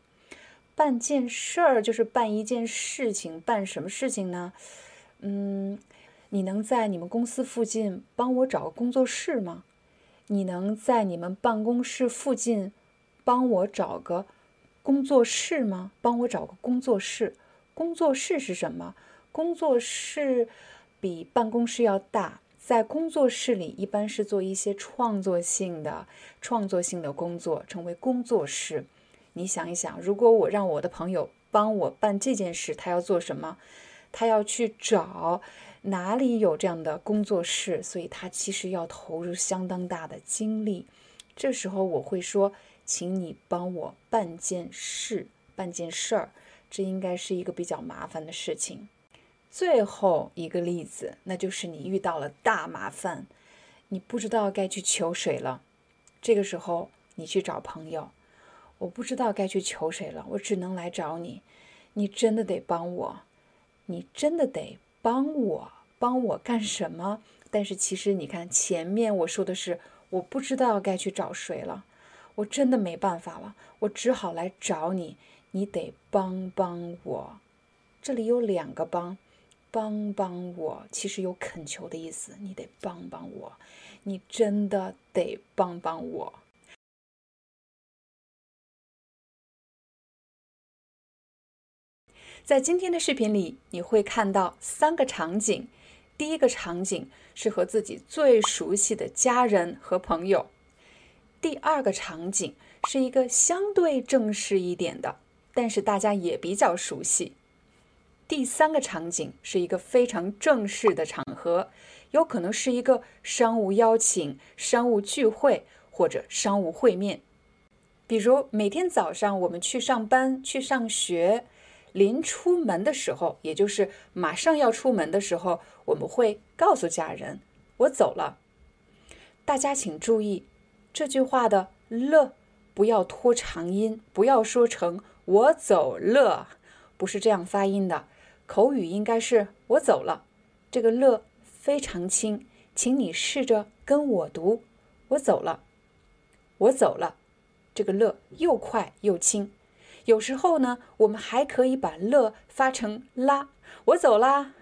办件事儿就是办一件事情，办什么事情呢？嗯，你能在你们公司附近帮我找个工作室吗？你能在你们办公室附近帮我找个工作室吗？帮我找个工作室。工作室是什么？工作室比办公室要大，在工作室里一般是做一些创作性的、创作性的工作，称为工作室。你想一想，如果我让我的朋友帮我办这件事，他要做什么？他要去找哪里有这样的工作室，所以他其实要投入相当大的精力。这时候我会说，请你帮我办件事，办件事儿。这应该是一个比较麻烦的事情。最后一个例子，那就是你遇到了大麻烦，你不知道该去求谁了。这个时候，你去找朋友。我不知道该去求谁了，我只能来找你。你真的得帮我，你真的得帮我，帮我干什么？但是其实你看，前面我说的是我不知道该去找谁了，我真的没办法了，我只好来找你。你得帮帮我，这里有两个帮，帮帮我，其实有恳求的意思。你得帮帮我，你真的得帮帮我。在今天的视频里，你会看到三个场景。第一个场景是和自己最熟悉的家人和朋友；第二个场景是一个相对正式一点的。但是大家也比较熟悉。第三个场景是一个非常正式的场合，有可能是一个商务邀请、商务聚会或者商务会面。比如每天早上我们去上班、去上学，临出门的时候，也就是马上要出门的时候，我们会告诉家人：“我走了。”大家请注意这句话的了，不要拖长音，不要说成。我走了，不是这样发音的，口语应该是我走了。这个了非常轻，请你试着跟我读。我走了，我走了，这个乐又快又轻。有时候呢，我们还可以把乐发成啦。我走啦，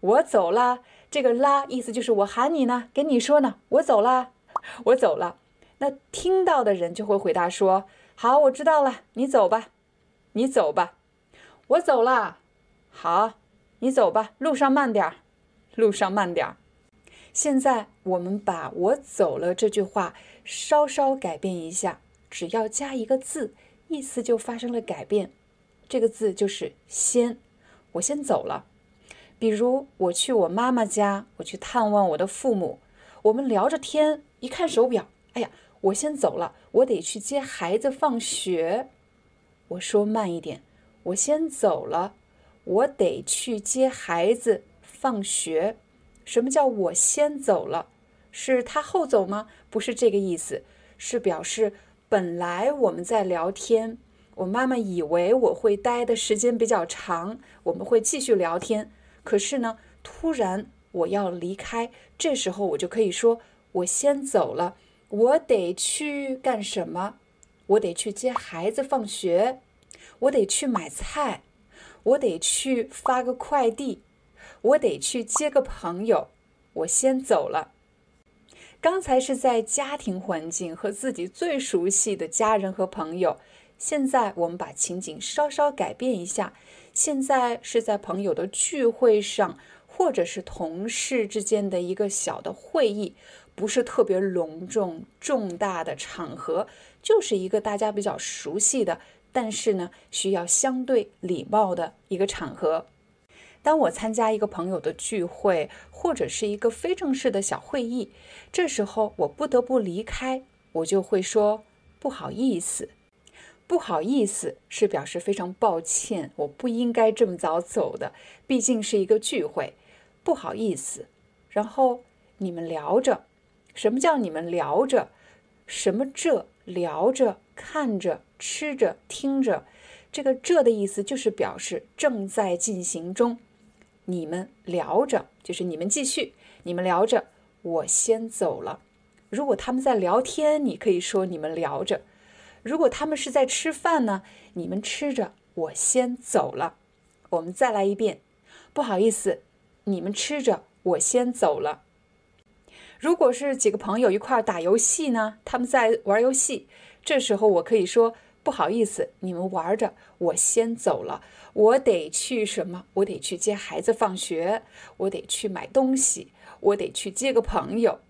我走啦。这个啦意思就是我喊你呢，跟你说呢，我走啦，我走了。那听到的人就会回答说：“好，我知道了，你走吧，你走吧，我走啦。好，你走吧，路上慢点儿，路上慢点儿。”现在我们把我走了这句话稍稍改变一下，只要加一个字，意思就发生了改变。这个字就是“先”，我先走了。比如我去我妈妈家，我去探望我的父母，我们聊着天，一看手表，哎呀，我先走了，我得去接孩子放学。我说慢一点，我先走了，我得去接孩子放学。什么叫我先走了？是他后走吗？不是这个意思，是表示本来我们在聊天，我妈妈以为我会待的时间比较长，我们会继续聊天。可是呢，突然我要离开，这时候我就可以说：“我先走了，我得去干什么？我得去接孩子放学，我得去买菜，我得去发个快递，我得去接个朋友。我先走了。”刚才是在家庭环境和自己最熟悉的家人和朋友，现在我们把情景稍稍改变一下。现在是在朋友的聚会上，或者是同事之间的一个小的会议，不是特别隆重重大的场合，就是一个大家比较熟悉的，但是呢需要相对礼貌的一个场合。当我参加一个朋友的聚会，或者是一个非正式的小会议，这时候我不得不离开，我就会说不好意思。不好意思，是表示非常抱歉，我不应该这么早走的，毕竟是一个聚会，不好意思。然后你们聊着，什么叫你们聊着？什么这聊着、看着、吃着、听着？这个这的意思就是表示正在进行中。你们聊着，就是你们继续，你们聊着，我先走了。如果他们在聊天，你可以说你们聊着。如果他们是在吃饭呢？你们吃着，我先走了。我们再来一遍，不好意思，你们吃着，我先走了。如果是几个朋友一块打游戏呢？他们在玩游戏，这时候我可以说不好意思，你们玩着，我先走了。我得去什么？我得去接孩子放学，我得去买东西，我得去接个朋友。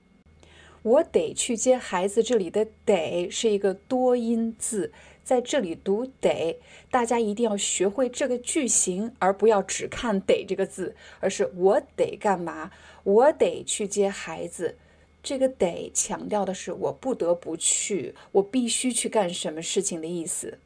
我得去接孩子。这里的“得”是一个多音字，在这里读“得”，大家一定要学会这个句型，而不要只看“得”这个字，而是我得干嘛？我得去接孩子。这个“得”强调的是我不得不去，我必须去干什么事情的意思。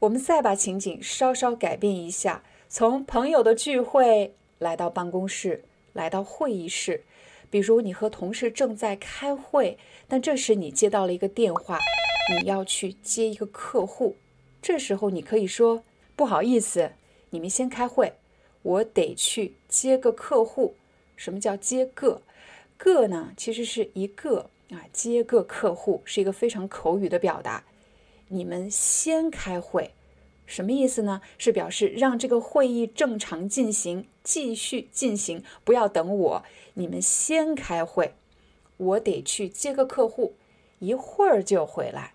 我们再把情景稍稍改变一下，从朋友的聚会来到办公室，来到会议室。比如你和同事正在开会，但这时你接到了一个电话，你要去接一个客户。这时候你可以说：“不好意思，你们先开会，我得去接个客户。”什么叫接个？个呢？其实是一个啊，接个客户是一个非常口语的表达。你们先开会。什么意思呢？是表示让这个会议正常进行，继续进行，不要等我。你们先开会，我得去接个客户，一会儿就回来。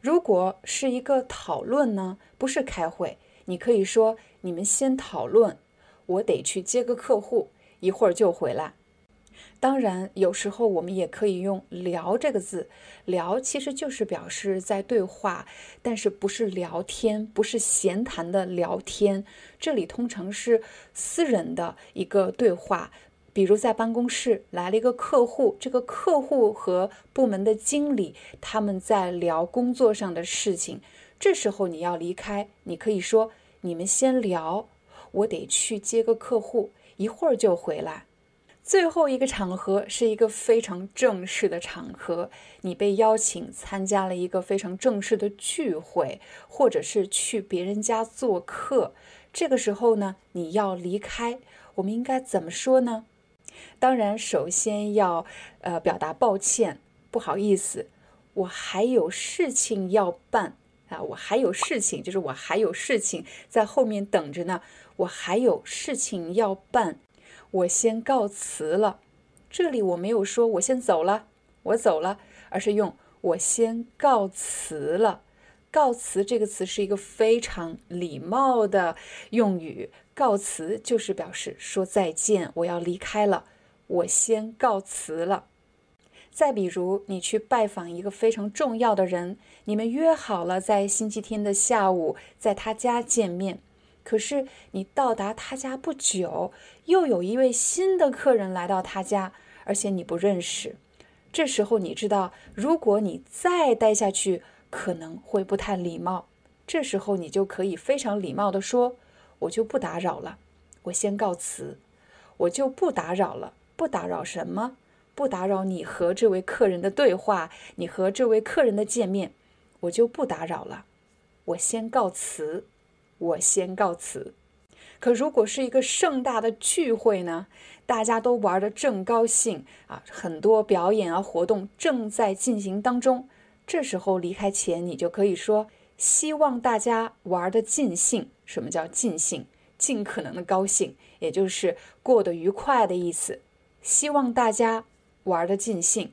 如果是一个讨论呢，不是开会，你可以说你们先讨论，我得去接个客户，一会儿就回来。当然，有时候我们也可以用“聊”这个字，“聊”其实就是表示在对话，但是不是聊天，不是闲谈的聊天。这里通常是私人的一个对话，比如在办公室来了一个客户，这个客户和部门的经理他们在聊工作上的事情。这时候你要离开，你可以说：“你们先聊，我得去接个客户，一会儿就回来。”最后一个场合是一个非常正式的场合，你被邀请参加了一个非常正式的聚会，或者是去别人家做客。这个时候呢，你要离开，我们应该怎么说呢？当然，首先要呃表达抱歉，不好意思，我还有事情要办啊，我还有事情，就是我还有事情在后面等着呢，我还有事情要办，我先告辞了。这里我没有说我先走了，我走了，而是用我先告辞了。告辞这个词是一个非常礼貌的用语，告辞就是表示说再见，我要离开了，我先告辞了。再比如，你去拜访一个非常重要的人，你们约好了在星期天的下午在他家见面，可是你到达他家不久，又有一位新的客人来到他家，而且你不认识，这时候你知道，如果你再待下去。可能会不太礼貌，这时候你就可以非常礼貌地说：“我就不打扰了，我先告辞，我就不打扰了。不打扰什么？不打扰你和这位客人的对话，你和这位客人的见面，我就不打扰了。我先告辞，我先告辞。可如果是一个盛大的聚会呢？大家都玩得正高兴啊，很多表演啊活动正在进行当中。”这时候离开前，你就可以说：“希望大家玩的尽兴。”什么叫尽兴？尽可能的高兴，也就是过得愉快的意思。希望大家玩的尽兴。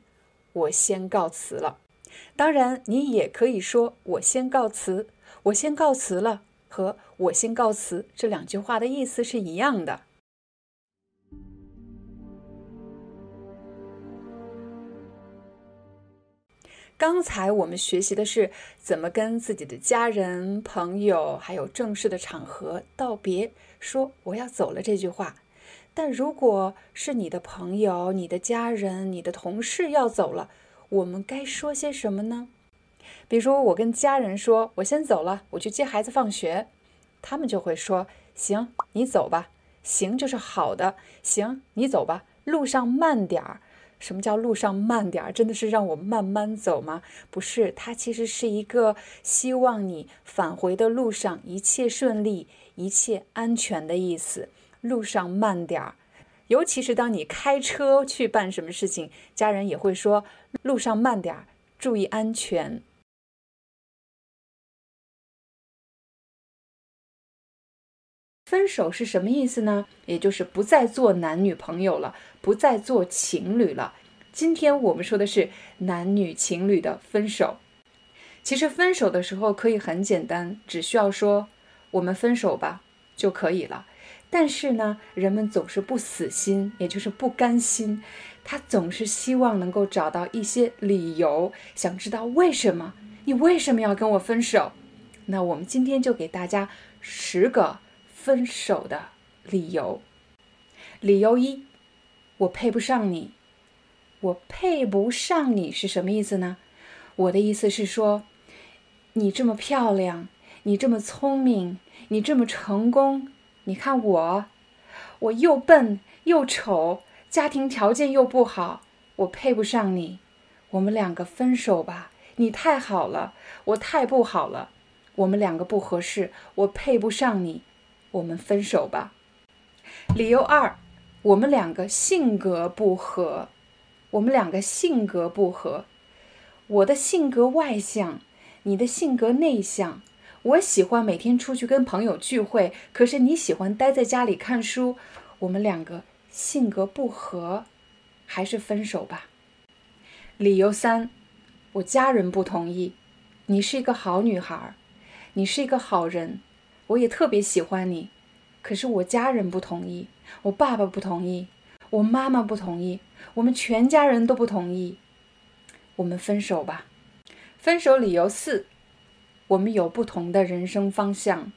我先告辞了。当然，你也可以说：“我先告辞。”我先告辞了，和我先告辞这两句话的意思是一样的。刚才我们学习的是怎么跟自己的家人、朋友，还有正式的场合道别，说“我要走了”这句话。但如果是你的朋友、你的家人、你的同事要走了，我们该说些什么呢？比如我跟家人说“我先走了，我去接孩子放学”，他们就会说：“行，你走吧。”“行”就是好的，“行，你走吧。”路上慢点儿。什么叫路上慢点儿？真的是让我慢慢走吗？不是，它其实是一个希望你返回的路上一切顺利、一切安全的意思。路上慢点儿，尤其是当你开车去办什么事情，家人也会说路上慢点儿，注意安全。分手是什么意思呢？也就是不再做男女朋友了，不再做情侣了。今天我们说的是男女情侣的分手。其实分手的时候可以很简单，只需要说“我们分手吧”就可以了。但是呢，人们总是不死心，也就是不甘心，他总是希望能够找到一些理由，想知道为什么你为什么要跟我分手。那我们今天就给大家十个。分手的理由，理由一，我配不上你。我配不上你是什么意思呢？我的意思是说，你这么漂亮，你这么聪明，你这么成功，你看我，我又笨又丑，家庭条件又不好，我配不上你。我们两个分手吧，你太好了，我太不好了，我们两个不合适，我配不上你。我们分手吧。理由二，我们两个性格不合。我们两个性格不合。我的性格外向，你的性格内向。我喜欢每天出去跟朋友聚会，可是你喜欢待在家里看书。我们两个性格不合，还是分手吧。理由三，我家人不同意。你是一个好女孩，你是一个好人。我也特别喜欢你，可是我家人不同意，我爸爸不同意，我妈妈不同意，我们全家人都不同意。我们分手吧。分手理由四：我们有不同的人生方向。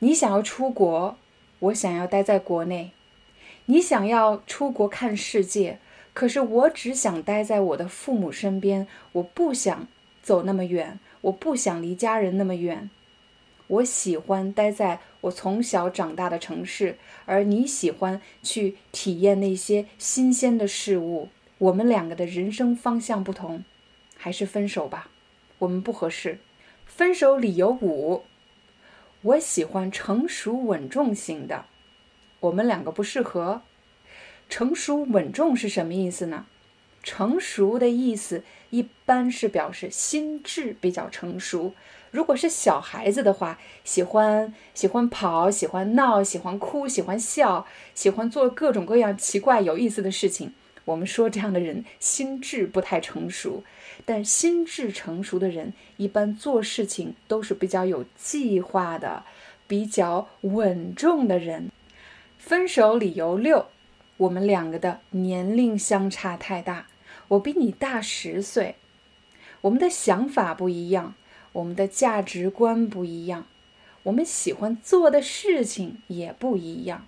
你想要出国，我想要待在国内。你想要出国看世界，可是我只想待在我的父母身边，我不想走那么远，我不想离家人那么远。我喜欢待在我从小长大的城市，而你喜欢去体验那些新鲜的事物。我们两个的人生方向不同，还是分手吧，我们不合适。分手理由五：我喜欢成熟稳重型的，我们两个不适合。成熟稳重是什么意思呢？成熟的意思一般是表示心智比较成熟。如果是小孩子的话，喜欢喜欢跑，喜欢闹，喜欢哭，喜欢笑，喜欢做各种各样奇怪有意思的事情。我们说这样的人心智不太成熟，但心智成熟的人一般做事情都是比较有计划的，比较稳重的人。分手理由六：我们两个的年龄相差太大，我比你大十岁，我们的想法不一样。我们的价值观不一样，我们喜欢做的事情也不一样，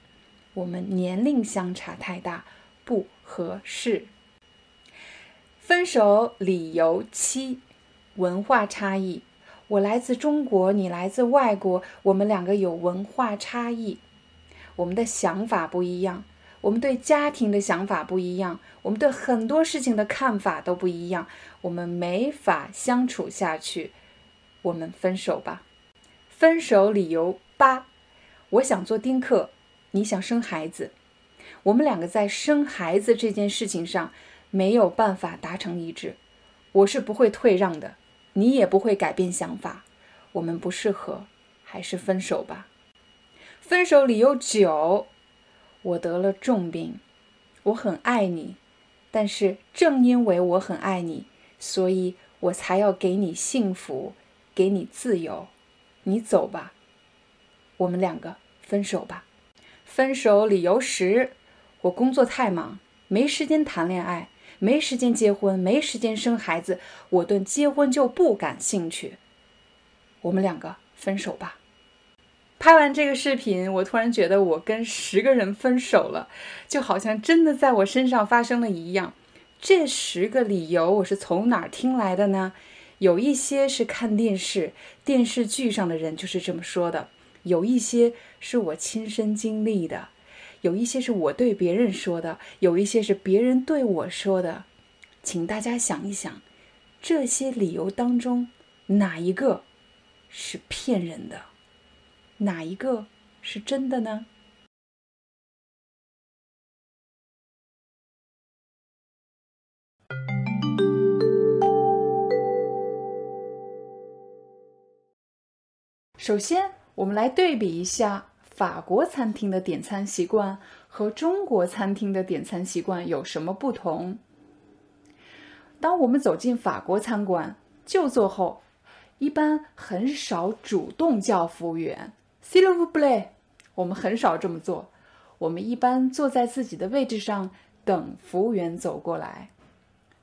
我们年龄相差太大，不合适。分手理由七：文化差异。我来自中国，你来自外国，我们两个有文化差异，我们的想法不一样，我们对家庭的想法不一样，我们对很多事情的看法都不一样，我们没法相处下去。我们分手吧。分手理由八：我想做丁克，你想生孩子。我们两个在生孩子这件事情上没有办法达成一致。我是不会退让的，你也不会改变想法。我们不适合，还是分手吧。分手理由九：我得了重病，我很爱你，但是正因为我很爱你，所以我才要给你幸福。给你自由，你走吧，我们两个分手吧。分手理由十：我工作太忙，没时间谈恋爱，没时间结婚，没时间生孩子，我对结婚就不感兴趣。我们两个分手吧。拍完这个视频，我突然觉得我跟十个人分手了，就好像真的在我身上发生了一样。这十个理由我是从哪儿听来的呢？有一些是看电视、电视剧上的人就是这么说的，有一些是我亲身经历的，有一些是我对别人说的，有一些是别人对我说的。请大家想一想，这些理由当中哪一个是骗人的，哪一个是真的呢？首先，我们来对比一下法国餐厅的点餐习惯和中国餐厅的点餐习惯有什么不同。当我们走进法国餐馆，就座后，一般很少主动叫服务员 s i l v e p l a y 我们很少这么做。我们一般坐在自己的位置上等服务员走过来。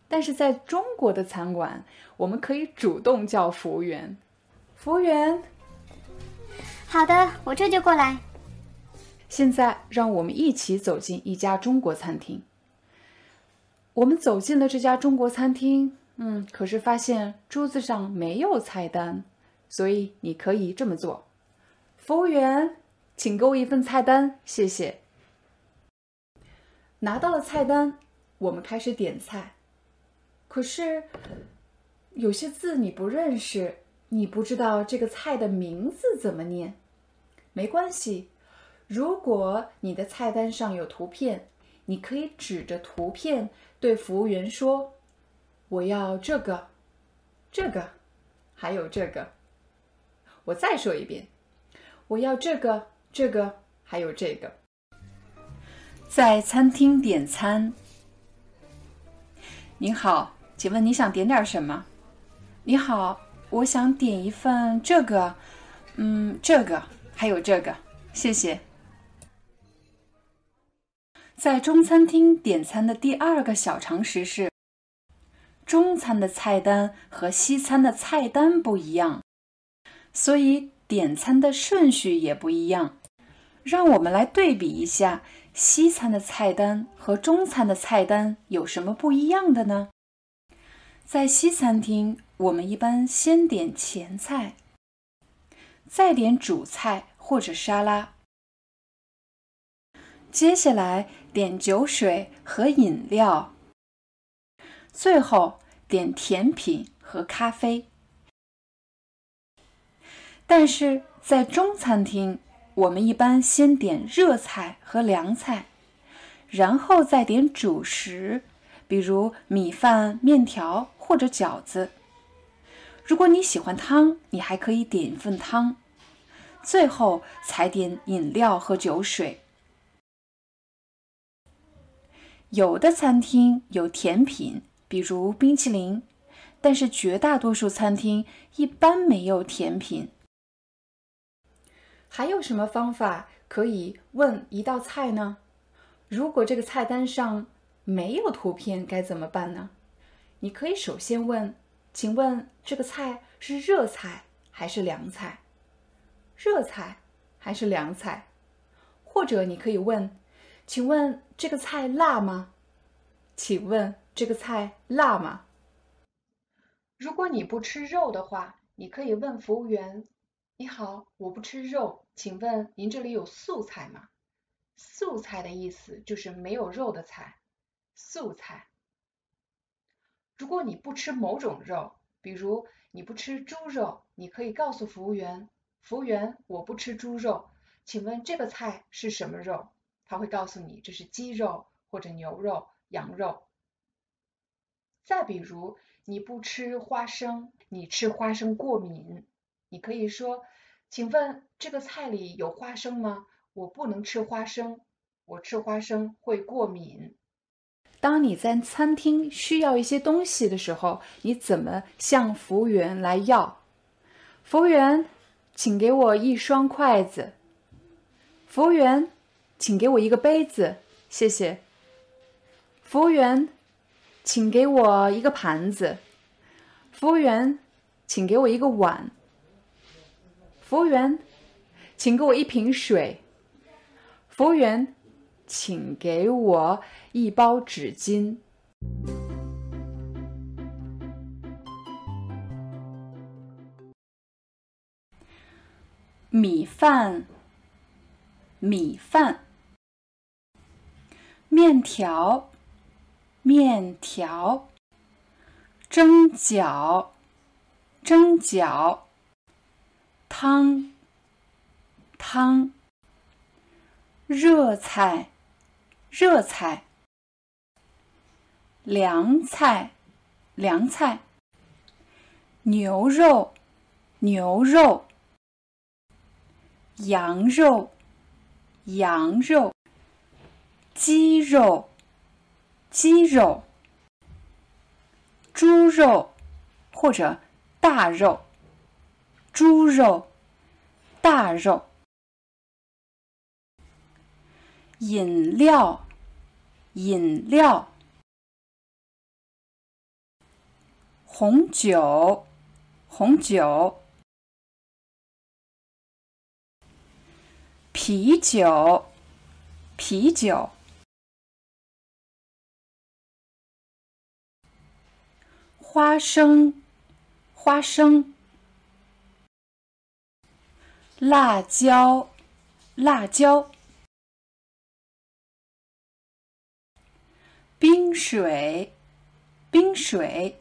但是在中国的餐馆，我们可以主动叫服务员，服务员。好的，我这就过来。现在让我们一起走进一家中国餐厅。我们走进了这家中国餐厅，嗯，可是发现桌子上没有菜单，所以你可以这么做：服务员，请给我一份菜单，谢谢。拿到了菜单，我们开始点菜。可是有些字你不认识，你不知道这个菜的名字怎么念。没关系，如果你的菜单上有图片，你可以指着图片对服务员说：“我要这个，这个，还有这个。”我再说一遍：“我要这个，这个，还有这个。”在餐厅点餐。您好，请问你想点点什么？你好，我想点一份这个，嗯，这个。还有这个，谢谢。在中餐厅点餐的第二个小常识是，中餐的菜单和西餐的菜单不一样，所以点餐的顺序也不一样。让我们来对比一下西餐的菜单和中餐的菜单有什么不一样的呢？在西餐厅，我们一般先点前菜，再点主菜。或者沙拉，接下来点酒水和饮料，最后点甜品和咖啡。但是在中餐厅，我们一般先点热菜和凉菜，然后再点主食，比如米饭、面条或者饺子。如果你喜欢汤，你还可以点一份汤。最后才点饮料和酒水。有的餐厅有甜品，比如冰淇淋，但是绝大多数餐厅一般没有甜品。还有什么方法可以问一道菜呢？如果这个菜单上没有图片，该怎么办呢？你可以首先问：“请问这个菜是热菜还是凉菜？”热菜还是凉菜？或者你可以问：“请问这个菜辣吗？”请问这个菜辣吗？如果你不吃肉的话，你可以问服务员：“你好，我不吃肉，请问您这里有素菜吗？”素菜的意思就是没有肉的菜，素菜。如果你不吃某种肉，比如你不吃猪肉，你可以告诉服务员。服务员，我不吃猪肉，请问这个菜是什么肉？他会告诉你这是鸡肉或者牛肉、羊肉。再比如，你不吃花生，你吃花生过敏，你可以说，请问这个菜里有花生吗？我不能吃花生，我吃花生会过敏。当你在餐厅需要一些东西的时候，你怎么向服务员来要？服务员。请给我一双筷子。服务员，请给我一个杯子，谢谢。服务员，请给我一个盘子。服务员，请给我一个碗。服务员，请给我一瓶水。服务员，请给我一包纸巾。米饭，米饭；面条，面条；蒸饺，蒸饺；汤，汤；热菜，热菜；凉菜，凉菜；牛肉，牛肉。羊肉，羊肉；鸡肉，鸡肉；猪肉或者大肉，猪肉，大肉；饮料，饮料；红酒，红酒。啤酒，啤酒；花生，花生；辣椒，辣椒；冰水，冰水。